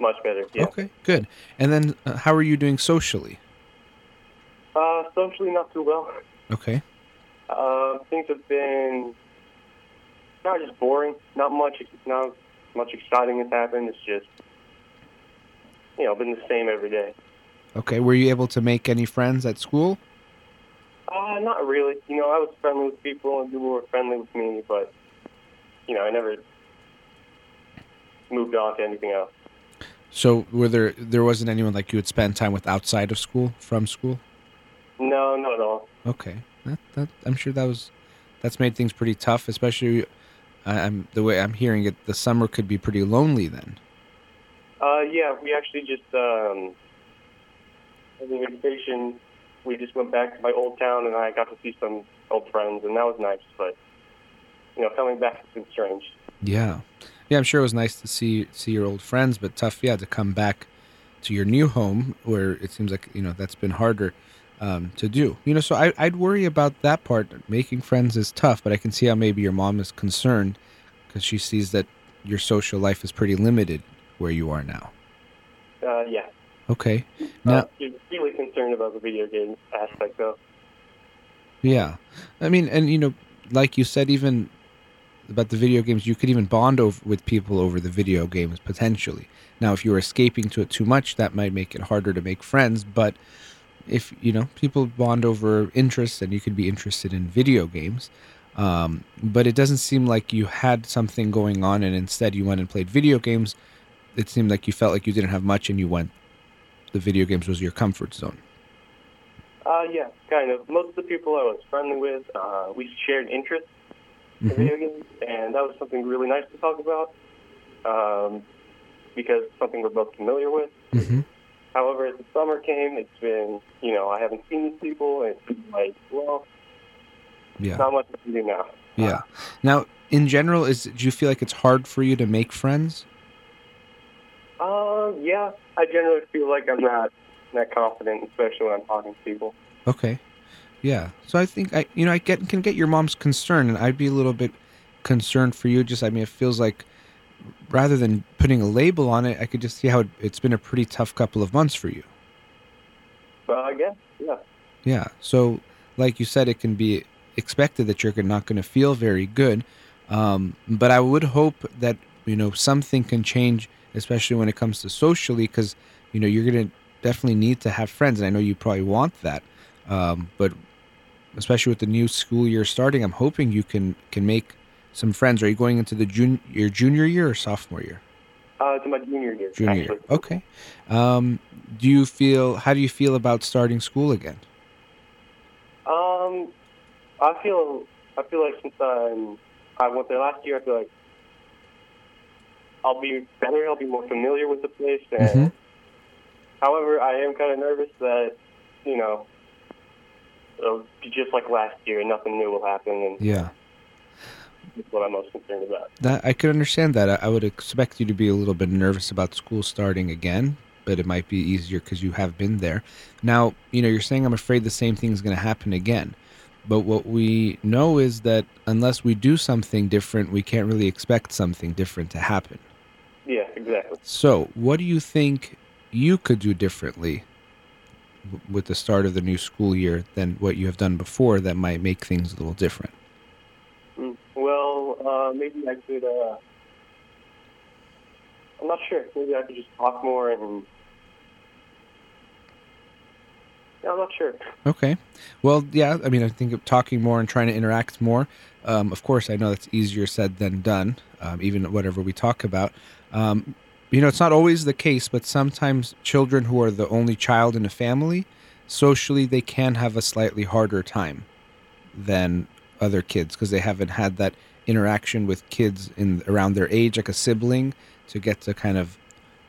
much better. Yeah. Okay, good. And then uh, how are you doing socially? Uh, socially, not too well. Okay. Uh, things have been not just boring. Not much. Not much exciting has happened. It's just you know been the same every day. Okay. Were you able to make any friends at school? Uh, not really. You know, I was friendly with people and people were friendly with me, but you know, I never moved on to anything else. So were there there wasn't anyone like you would spend time with outside of school, from school? No, not at all. Okay. That, that I'm sure that was that's made things pretty tough, especially I'm the way I'm hearing it. The summer could be pretty lonely then. Uh, yeah, we actually just um, as a vacation, we just went back to my old town, and I got to see some old friends, and that was nice. But you know, coming back has been strange. Yeah, yeah. I'm sure it was nice to see see your old friends, but tough, yeah, to come back to your new home where it seems like you know that's been harder um, to do. You know, so I, I'd worry about that part. Making friends is tough, but I can see how maybe your mom is concerned because she sees that your social life is pretty limited where you are now. Uh, yeah. Okay. Uh, Now, she's really concerned about the video game aspect, though. yeah. I mean, and you know, like you said, even about the video games, you could even bond over with people over the video games potentially. Now, if you were escaping to it too much, that might make it harder to make friends. But if you know people bond over interests, and you could be interested in video games. Um, but it doesn't seem like you had something going on, and instead you went and played video games. It seemed like you felt like you didn't have much, and you went. The video games was your comfort zone. Uh, yeah, kind of. Most of the people I was friendly with, uh, we shared interests Mhm. video games, and that was something really nice to talk about um, because it's something we're both familiar with. Mm-hmm. However, as the summer came, it's been, you know, I haven't seen these people, and it's been like, well, Yeah. not much can do now. Yeah. Now, in general, is do you feel like it's hard for you to make friends? Uh, yeah, I generally feel like I'm not that confident, especially when I'm talking to people. Okay. Yeah. So I think I, you know, I get can get your mom's concern, and I'd be a little bit concerned for you. Just, I mean, it feels like rather than putting a label on it, I could just see how it, it's been a pretty tough couple of months for you. But I guess, yeah. Yeah. So, like you said, it can be expected that you're not going to feel very good. Um, but I would hope that you know something can change, especially when it comes to socially, because you know you're going to definitely need to have friends, and I know you probably want that. Um, but especially with the new school year starting, I'm hoping you can can make some friends. Are you going into the jun- your junior year or sophomore year? Uh, to my junior year, Junior actually. year. Okay. Um, do you feel? How do you feel about starting school again? Um, I feel I feel like since I'm I went there last year, I feel like I'll be better. I'll be more familiar with the place. And Mhm. however, I am kind of nervous that you know it'll be just like last year. Nothing new will happen, and Yeah. that's what I'm most concerned about. That I could understand that. I, I would expect you to be a little bit nervous about school starting again, but it might be easier because you have been there. Now, you know, you're saying I'm afraid the same thing is going to happen again. But what we know is that unless we do something different, we can't really expect something different to happen. Yeah, exactly. So, what do you think you could do differently with the start of the new school year than what you have done before that might make things a little different? Mm. Well, uh, maybe I could. Uh, I'm not sure. Maybe I could just talk more and. Yeah, I'm not sure. Okay. Well, yeah, I mean, I think of talking more and trying to interact more. Um, of course, I know that's easier said than done, um, even whatever we talk about. Um, you know, it's not always the case, but sometimes children who are the only child in a family, socially, they can have a slightly harder time than other kids because they haven't had that interaction with kids in around their age, like a sibling, to get to kind of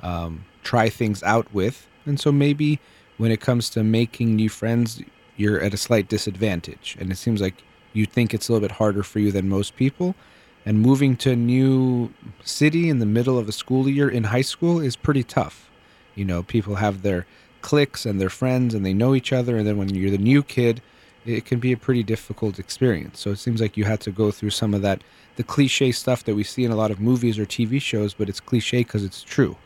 um, try things out with. And so maybe when it comes to making new friends, you're at a slight disadvantage. And it seems like you think it's a little bit harder for you than most people. And moving to a new city in the middle of a school year in high school is pretty tough. You know, people have their cliques and their friends and they know each other. And then when you're the new kid, it can be a pretty difficult experience. So it seems like you had to go through some of that, the cliche stuff that we see in a lot of movies or TV shows, but it's cliche because it's true.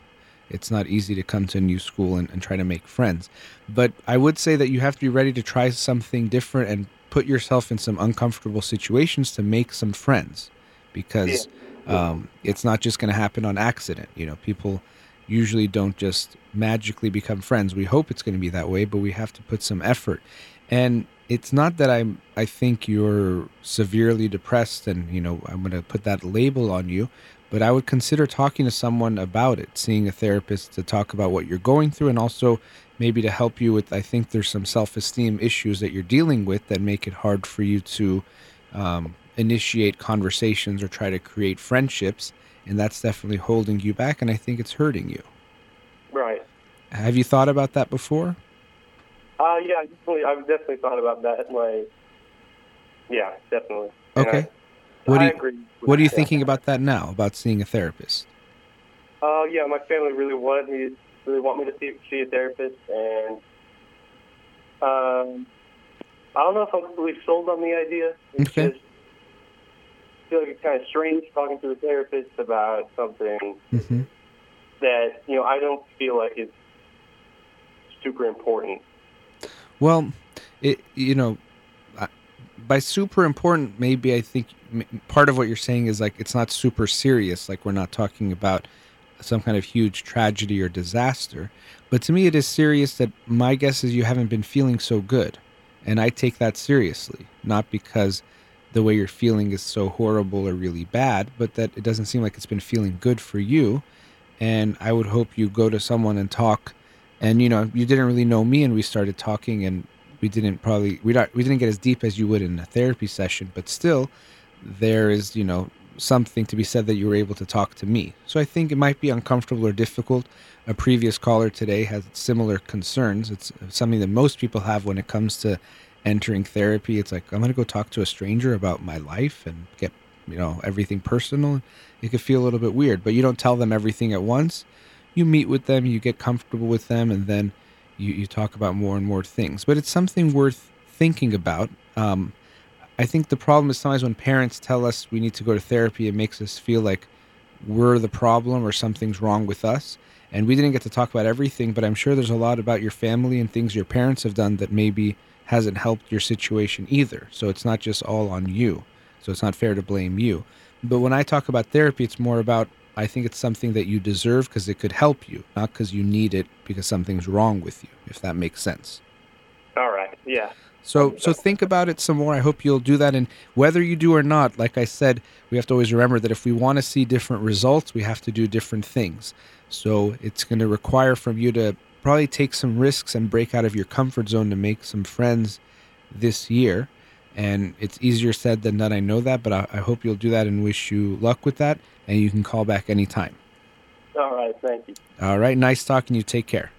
It's not easy to come to a new school and, and try to make friends. But I would say that you have to be ready to try something different and put yourself in some uncomfortable situations to make some friends because um, it's not just going to happen on accident. You know, people usually don't just magically become friends. We hope it's going to be that way, but we have to put some effort. And it's not that I'm I think you're severely depressed and you know I'm going to put that label on you, but I would consider talking to someone about it, seeing a therapist to talk about what you're going through and also maybe to help you with I think there's some self-esteem issues that you're dealing with that make it hard for you to um, initiate conversations or try to create friendships and that's definitely holding you back and I think it's hurting you. Right. Have you thought about that before? Uh, yeah, definitely. I've definitely thought about that. Like, yeah, definitely. Okay. I, What do I you What are you that. thinking about that now? About seeing a therapist? Uh, yeah, my family really wanted me, really want me to see, see a therapist, and um, I don't know if I'm completely sold on the idea. It's Okay. just feel like it's kind of strange talking to a therapist about something hmm that you know I don't feel like is super important. Well, it you know, by super important, maybe I think part of what you're saying is like it's not super serious. Like we're not talking about some kind of huge tragedy or disaster. But to me, it is serious that my guess is you haven't been feeling so good, and I take that seriously. Not because the way you're feeling is so horrible or really bad, but that it doesn't seem like it's been feeling good for you. And I would hope you go to someone and talk. And you know you didn't really know me and we started talking and we didn't probably we not we didn't get as deep as you would in a therapy session but still there is you know something to be said that you were able to talk to me. So i think it might be uncomfortable or difficult. A previous caller today has similar concerns. It's something that most people have when it comes to entering therapy it's like i'm going to go talk to a stranger about my life and get you know everything personal it could feel a little bit weird but you don't tell them everything at once you meet with them, you get comfortable with them, and then you, you talk about more and more things. But it's something worth thinking about. Um, I think the problem is sometimes when parents tell us we need to go to therapy, it makes us feel like we're the problem or something's wrong with us. And we didn't get to talk about everything, but I'm sure there's a lot about your family and things your parents have done that maybe hasn't helped your situation either. So it's not just all on you. So it's not fair to blame you. But when I talk about therapy, it's more about I think it's something that you deserve because it could help you, not because you need it because something's wrong with you, if that makes sense. All right. Yeah. So so think about it some more. I hope you'll do that and whether you do or not, like I said, we have to always remember that if we want to see different results, we have to do different things. So it's going to require from you to probably take some risks and break out of your comfort zone to make some friends this year. And it's easier said than done. I know that, but I, I hope you'll do that and wish you luck with that. And you can call back anytime. All right. Thank you. All right. Nice talking to you. Take care.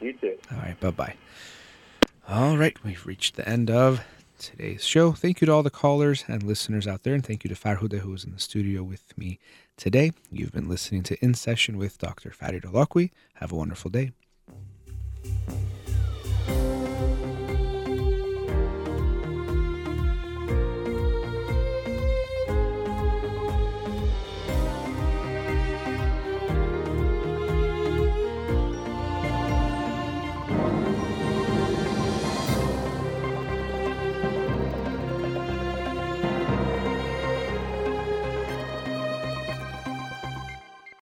You too. All right. Bye bye. All right. We've reached the end of today's show. Thank you to all the callers and listeners out there. And thank you to Farhuda, who was in the studio with me today. You've been listening to In Session with Dr. Farid Holakouee. Have a wonderful day. Thank you.